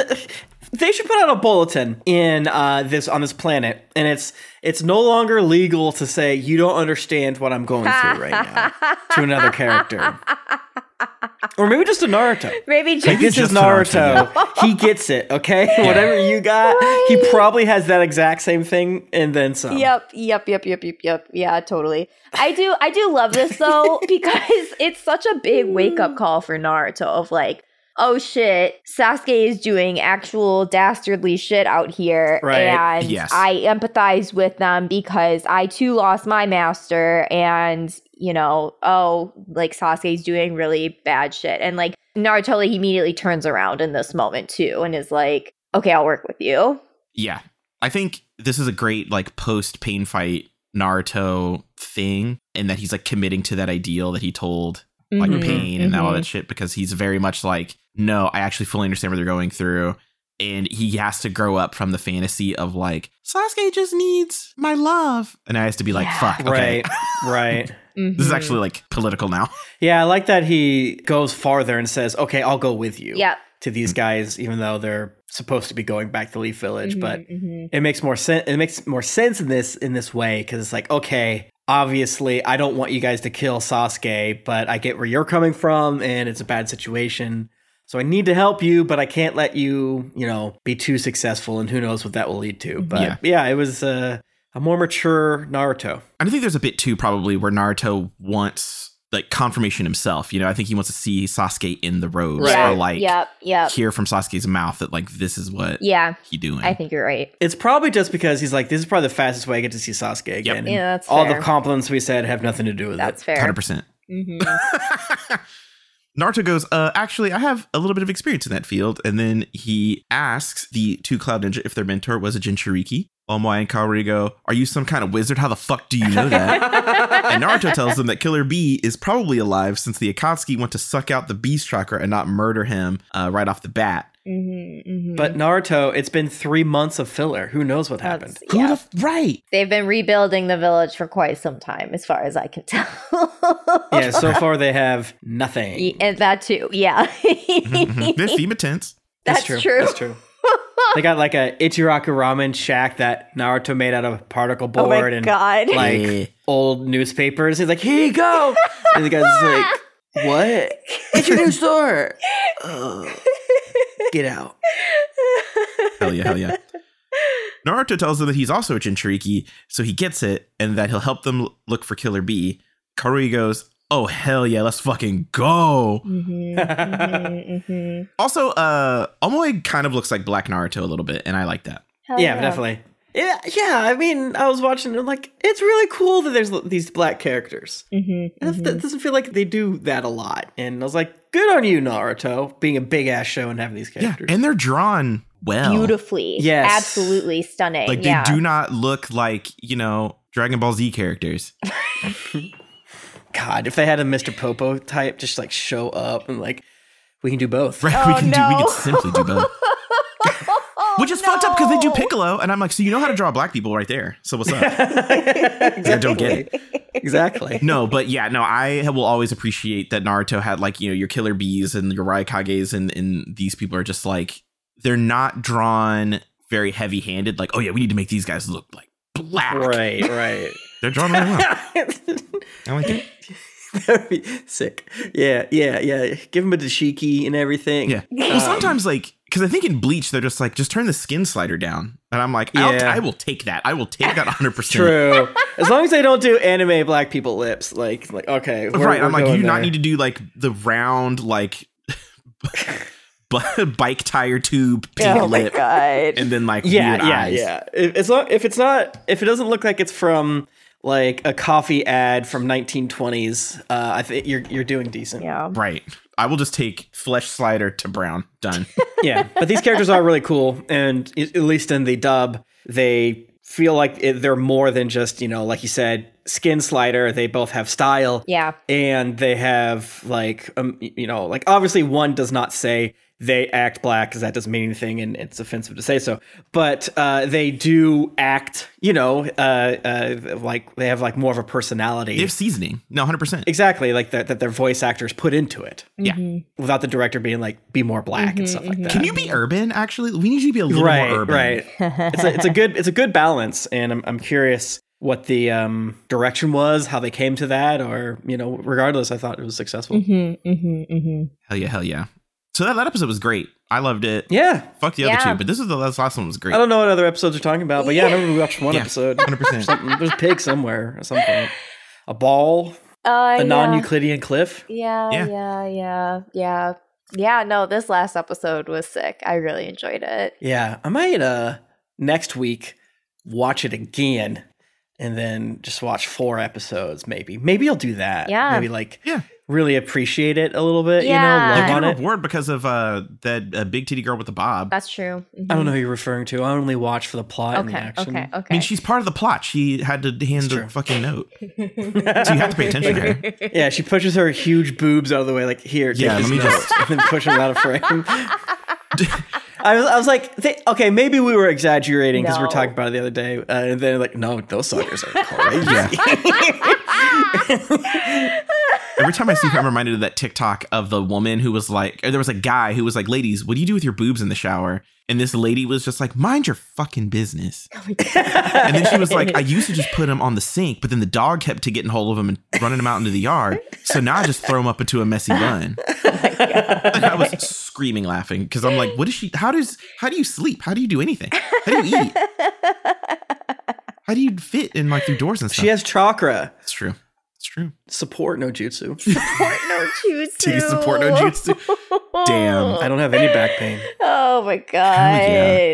they should put out a bulletin in uh, this on this planet, and it's it's no longer legal to say you don't understand what I'm going through right now to another character, or maybe just a Naruto. Maybe just Like this is just to Naruto, Naruto. he gets it. Okay, whatever you got, he probably has that exact same thing, and then some. Yep, yep, yep, yep, yep, yep. Yeah, totally. I do I do love this though because it's such a big wake up mm. call for Naruto of like, oh shit, Sasuke is doing actual dastardly shit out here Right. and Yes. I empathize with them because I too lost my master and you know, oh, like Sasuke's doing really bad shit and like Naruto like immediately turns around in this moment too and is like, okay, I'll work with you. Yeah. I think this is a great like post pain fight Naruto thing and that he's like committing to that ideal that he told like Mhm, pain and all mhm. that shit because he's very much like no I actually fully understand what they're going through and he has to grow up from the fantasy of like Sasuke just needs my love and I has to be like Yeah. fuck okay Right, right. this is Mhm. actually like political now Yeah, I like that he goes farther and says, "Okay, I'll go with you." Yep. To these guys, even though they're supposed to be going back to Leaf Village, but Mhm, mhm. it makes more sense. It makes more sense in this in this way because it's like, okay, obviously, I don't want you guys to kill Sasuke, but I get where you're coming from, and it's a bad situation. So I need to help you, but I can't let you, you know, be too successful, and who knows what that will lead to. But Yeah. yeah, it was uh, a more mature Naruto. I think there's a bit too probably where Naruto wants like confirmation himself you know I think he wants to see Sasuke in the robes Yeah, or like yep, yep. hear from Sasuke's mouth that like this is what Yeah, he doing. I think you're right. It's probably just because he's like, this is probably the fastest way I get to see Sasuke again. and Yeah, that's all fair. the compliments we said have nothing to do with That's it. fair. Hundred percent. hmm Naruto goes, uh, actually, I have a little bit of experience in that field. And then he asks the two Cloud Ninja if their mentor was a Jinchuriki. Omoi and Karui go, Are you some kind of wizard? How the fuck do you know that? and Naruto tells them that Killer Bee is probably alive since the Akatsuki went to suck out the beast chakra and not murder him uh, right off the bat. hmm But Naruto, it's been three months of filler. Who knows what happened? Who yeah, the f- right. they've been rebuilding the village for quite some time, as far as I can tell. yeah, so far they have nothing. Y- and that too. Yeah, Mhm. They're FEMA tents. that's true. true. That's true. They got like a Ichiraku ramen shack that Naruto made out of particle Oh board and god! like Yeah. old newspapers. He's like, here you go. And the guy's like, what? It's your new store. Oh, get out. hell yeah, hell yeah. Naruto tells her that he's also a Jinchuriki, so he gets it, and that he'll help them look for Killer Bee. Karui goes, "Oh hell yeah, let's fucking go!" Mhm, mhm, mhm. Also, uh, Omoi kind of looks like Black Naruto a little bit, and I like that. Hell yeah, definitely. Yeah, yeah. I mean, I was watching and like it's really cool that there's these black characters. Mhm, And mhm. That doesn't feel like they do that a lot. And I was like, good on you, Naruto, being a big ass show and having these characters. Yeah, and they're drawn well. Beautifully. Yes. Absolutely stunning. Like they yeah. do not look like you know Dragon Ball Z characters. God, if they had a Mr. Popo type just like show up and like we can do both. Right? Oh, we can do. We can simply do both. Which is fucked up because they do Piccolo, and I'm like, so you know how to draw black people right there. So what's up? I don't get it. Exactly. No, but yeah, no, I will always appreciate that Naruto had like you know your Killer Bees and your Raikages, and and these people are just like they're not drawn very heavy handed. Like, oh yeah, we need to make these guys look like black. Right, right. They're drawn really well. I like it. That'd be sick. Yeah, yeah, yeah. Give him a dashiki and everything. Yeah. Well, um, sometimes like because I think in Bleach they're just like just turn the skin slider down, and I'm like, I'll, Yeah. I will take that. I will take that 100. percent True. As long as they don't do anime black people lips, like, like okay, we're- Right. we're I'm like, you going do not need to do like the round like bike tire tube pink Oh my lip, god. and then like Yeah, weird yeah, eyes. yeah. If it's not, if it's not, if it doesn't look like it's from like a coffee ad from 1920s, uh, I think you're you're doing decent. yeah. Right. I will just take flesh slider to brown. Done. yeah, but these characters are really cool, and at least in the dub, they feel like it, they're more than just you know, like you said, skin slider. They both have style, Yeah. and they have like um, you know, like obviously one does not say they act black because that doesn't mean anything, and it's offensive to say so. But uh, they do act, you know, uh, uh, like they have like more of a personality. They have seasoning. No, 100. percent Exactly, like that, that their voice actors put into it Yeah. without the director being like, be more black and stuff like that. Can you be urban? Actually, we need you to be a little right, more urban. right. it's a it's a good it's a good balance, and I'm I'm curious what the um, direction was, how they came to that, or you know, regardless, I thought it was successful. Mm-hmm, mm-hmm, mm-hmm. Hell yeah, hell yeah. So that, that episode was great. I loved it. Yeah, Fuck the other Yeah. two, but this is the this last one was great. I don't know what other episodes are talking about, but yeah, I remember we watched one Yeah. episode. 100%. Something, there's a pig somewhere at some point. A ball, Uh, a non-Euclidean cliff. Yeah, Yeah. yeah, yeah, yeah, yeah. No, this last episode was sick. I really enjoyed it. Yeah, I might uh next week watch it again and then just watch four episodes maybe. Maybe I'll do that. Yeah. Maybe like Yeah. Really appreciate it a little bit, Yeah. you know, You love get on a it. reward because of uh that uh, big titty girl with the bob. That's true. Mhm. I don't know who you're referring to. I only watch for the plot and the Okay, action. okay, okay. I mean, she's part of the plot. She had to hand the fucking note, so you have to pay attention to her. Yeah, she pushes her huge boobs out of the way, like here. Take Yeah, this let me note," just- and then push them out of frame. I was, I was like, they, okay, maybe we were exaggerating because we No. were talking about it the other day, uh, and then like, no, those suckers are crazy. Every time I see her, I'm reminded of that TikTok of the woman who was like, or there was a guy who was like, "Ladies, what do you do with your boobs in the shower?" And this lady was just like, "Mind your fucking business." and then she was like, "I used to just put them on the sink, but then the dog kept to getting hold of them and running them out into the yard. So now I just throw them up into a messy bun." and I was screaming laughing because I'm like, "What is she? How does? How do you sleep? How do you do anything? How do you eat? How do you fit in like through doors and stuff?" she has chakra It's true. It's true. support no jutsu. Support no jutsu. Titty support no jutsu. Damn. I don't have any back pain. Oh my god. Hell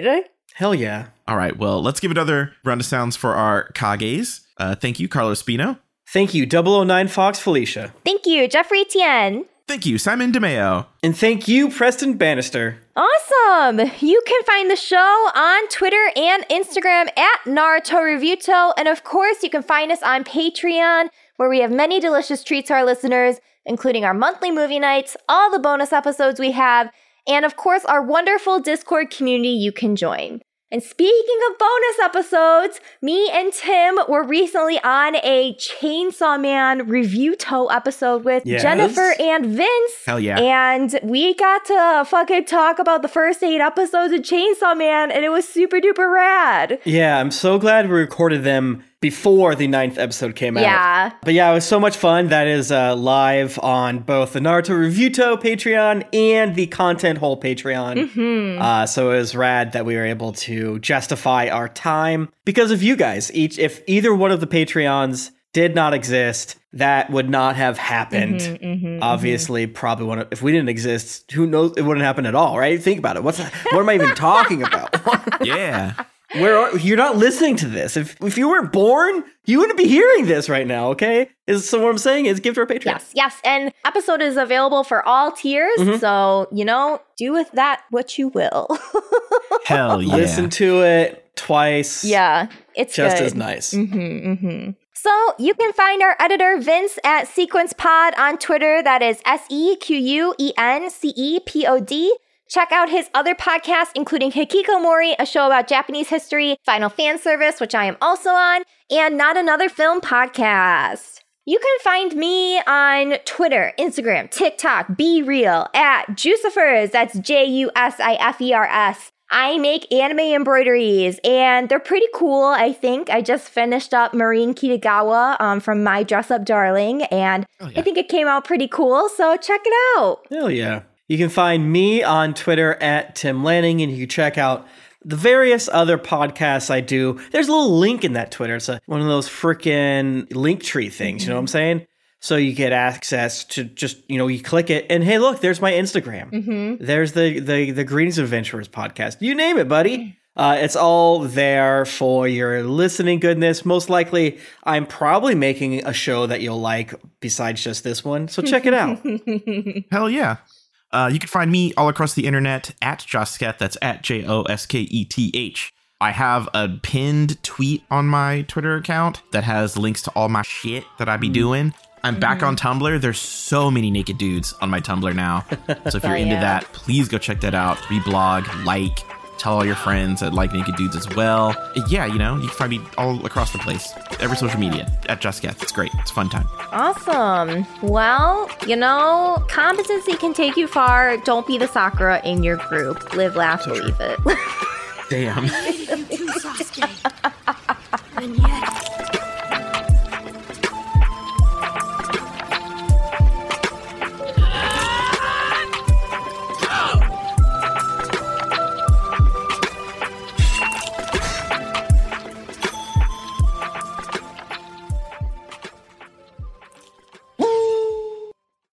yeah. Hell yeah. All right, well, let's give another round of sounds for our Kages. Uh, thank you, Carlos Spino. Thank you, 009 Fox Felicia. Thank you, Jeffrey Tien. Thank you, Simon DeMeo. And thank you, Preston Bannister. Awesome! You can find the show on Twitter and Instagram at Naruto Reviewto. And of course, you can find us on Patreon, where we have many delicious treats to our listeners, including our monthly movie nights, all the bonus episodes we have, and of course, our wonderful Discord community you can join. And speaking of bonus episodes, me and Tim were recently on a Chainsaw Man Reviewto episode with Yes. Jennifer and Vince. Hell yeah. And we got to fucking talk about the first eight episodes of Chainsaw Man, and it was super duper rad. Yeah, I'm so glad we recorded them before the ninth episode came out. Yeah. But yeah, it was so much fun. That is uh, live on both the Naruto Reviewto Patreon and the Content Hole Patreon. Hmm. Uh, so it was rad that we were able to justify our time because of you guys. Each, if either one of the Patreons did not exist, that would not have happened. Mm-hmm, Obviously, probably one. If we didn't exist, who knows? It wouldn't happen at all, right? Think about it. What's what am I even talking about? Yeah. Where are, you're not listening to this. If if you weren't born, you wouldn't be hearing this right now. Okay, is so what I'm saying is give to our Patreon. Yes, yes. And episode is available for all tiers. Mm-hmm. So, you know, do with that what you will. Hell yeah. Listen to it twice. yeah, it's just good. as nice. Mm-hmm, mm-hmm. So you can find our editor Vince at Sequence Pod on Twitter. That is S E Q U E N C E P O D. Check out his other podcasts, including Hikiko Mori, a show about Japanese history, Final Fan Service, which I am also on, and Not Another Film podcast. You can find me on Twitter, Instagram, TikTok, BeReal at Jusifers. That's J U S I F E R S. I make anime embroideries and they're pretty cool, I think. I just finished up Marin Kitagawa um, from My Dress Up Darling and I think it came out pretty cool, so check it out. Hell yeah. You can find me on Twitter at Tim Lanning, and you can check out the various other podcasts I do. There's a little link in that Twitter. It's a, one of those freaking Linktree things. You know what I'm saying? So you get access to just you know you click it and hey look there's my Instagram. There's the the the Greetings Adventurers podcast. You name it, buddy. Uh, it's all there for your listening goodness. Most likely, I'm probably making a show that you'll like besides just this one. So check it out. Hell yeah. Uh, you can find me all across the internet at Josketh. That's at J O S K E T H. I have a pinned tweet on my Twitter account that has links to all my shit that I be doing. I'm back on Tumblr. There's so many naked dudes on my Tumblr now. So if you're into yeah. that, please go check that out. Reblog, like, tell all your friends that like naked dudes as well. Yeah, you know, you can find me all across the place. Every social media at Josketh. It's great. It's a fun time. Awesome. Well, you know, competency can take you far. Don't be the Sakura in your group. Live, laugh, believe it. Damn. to Sasuke.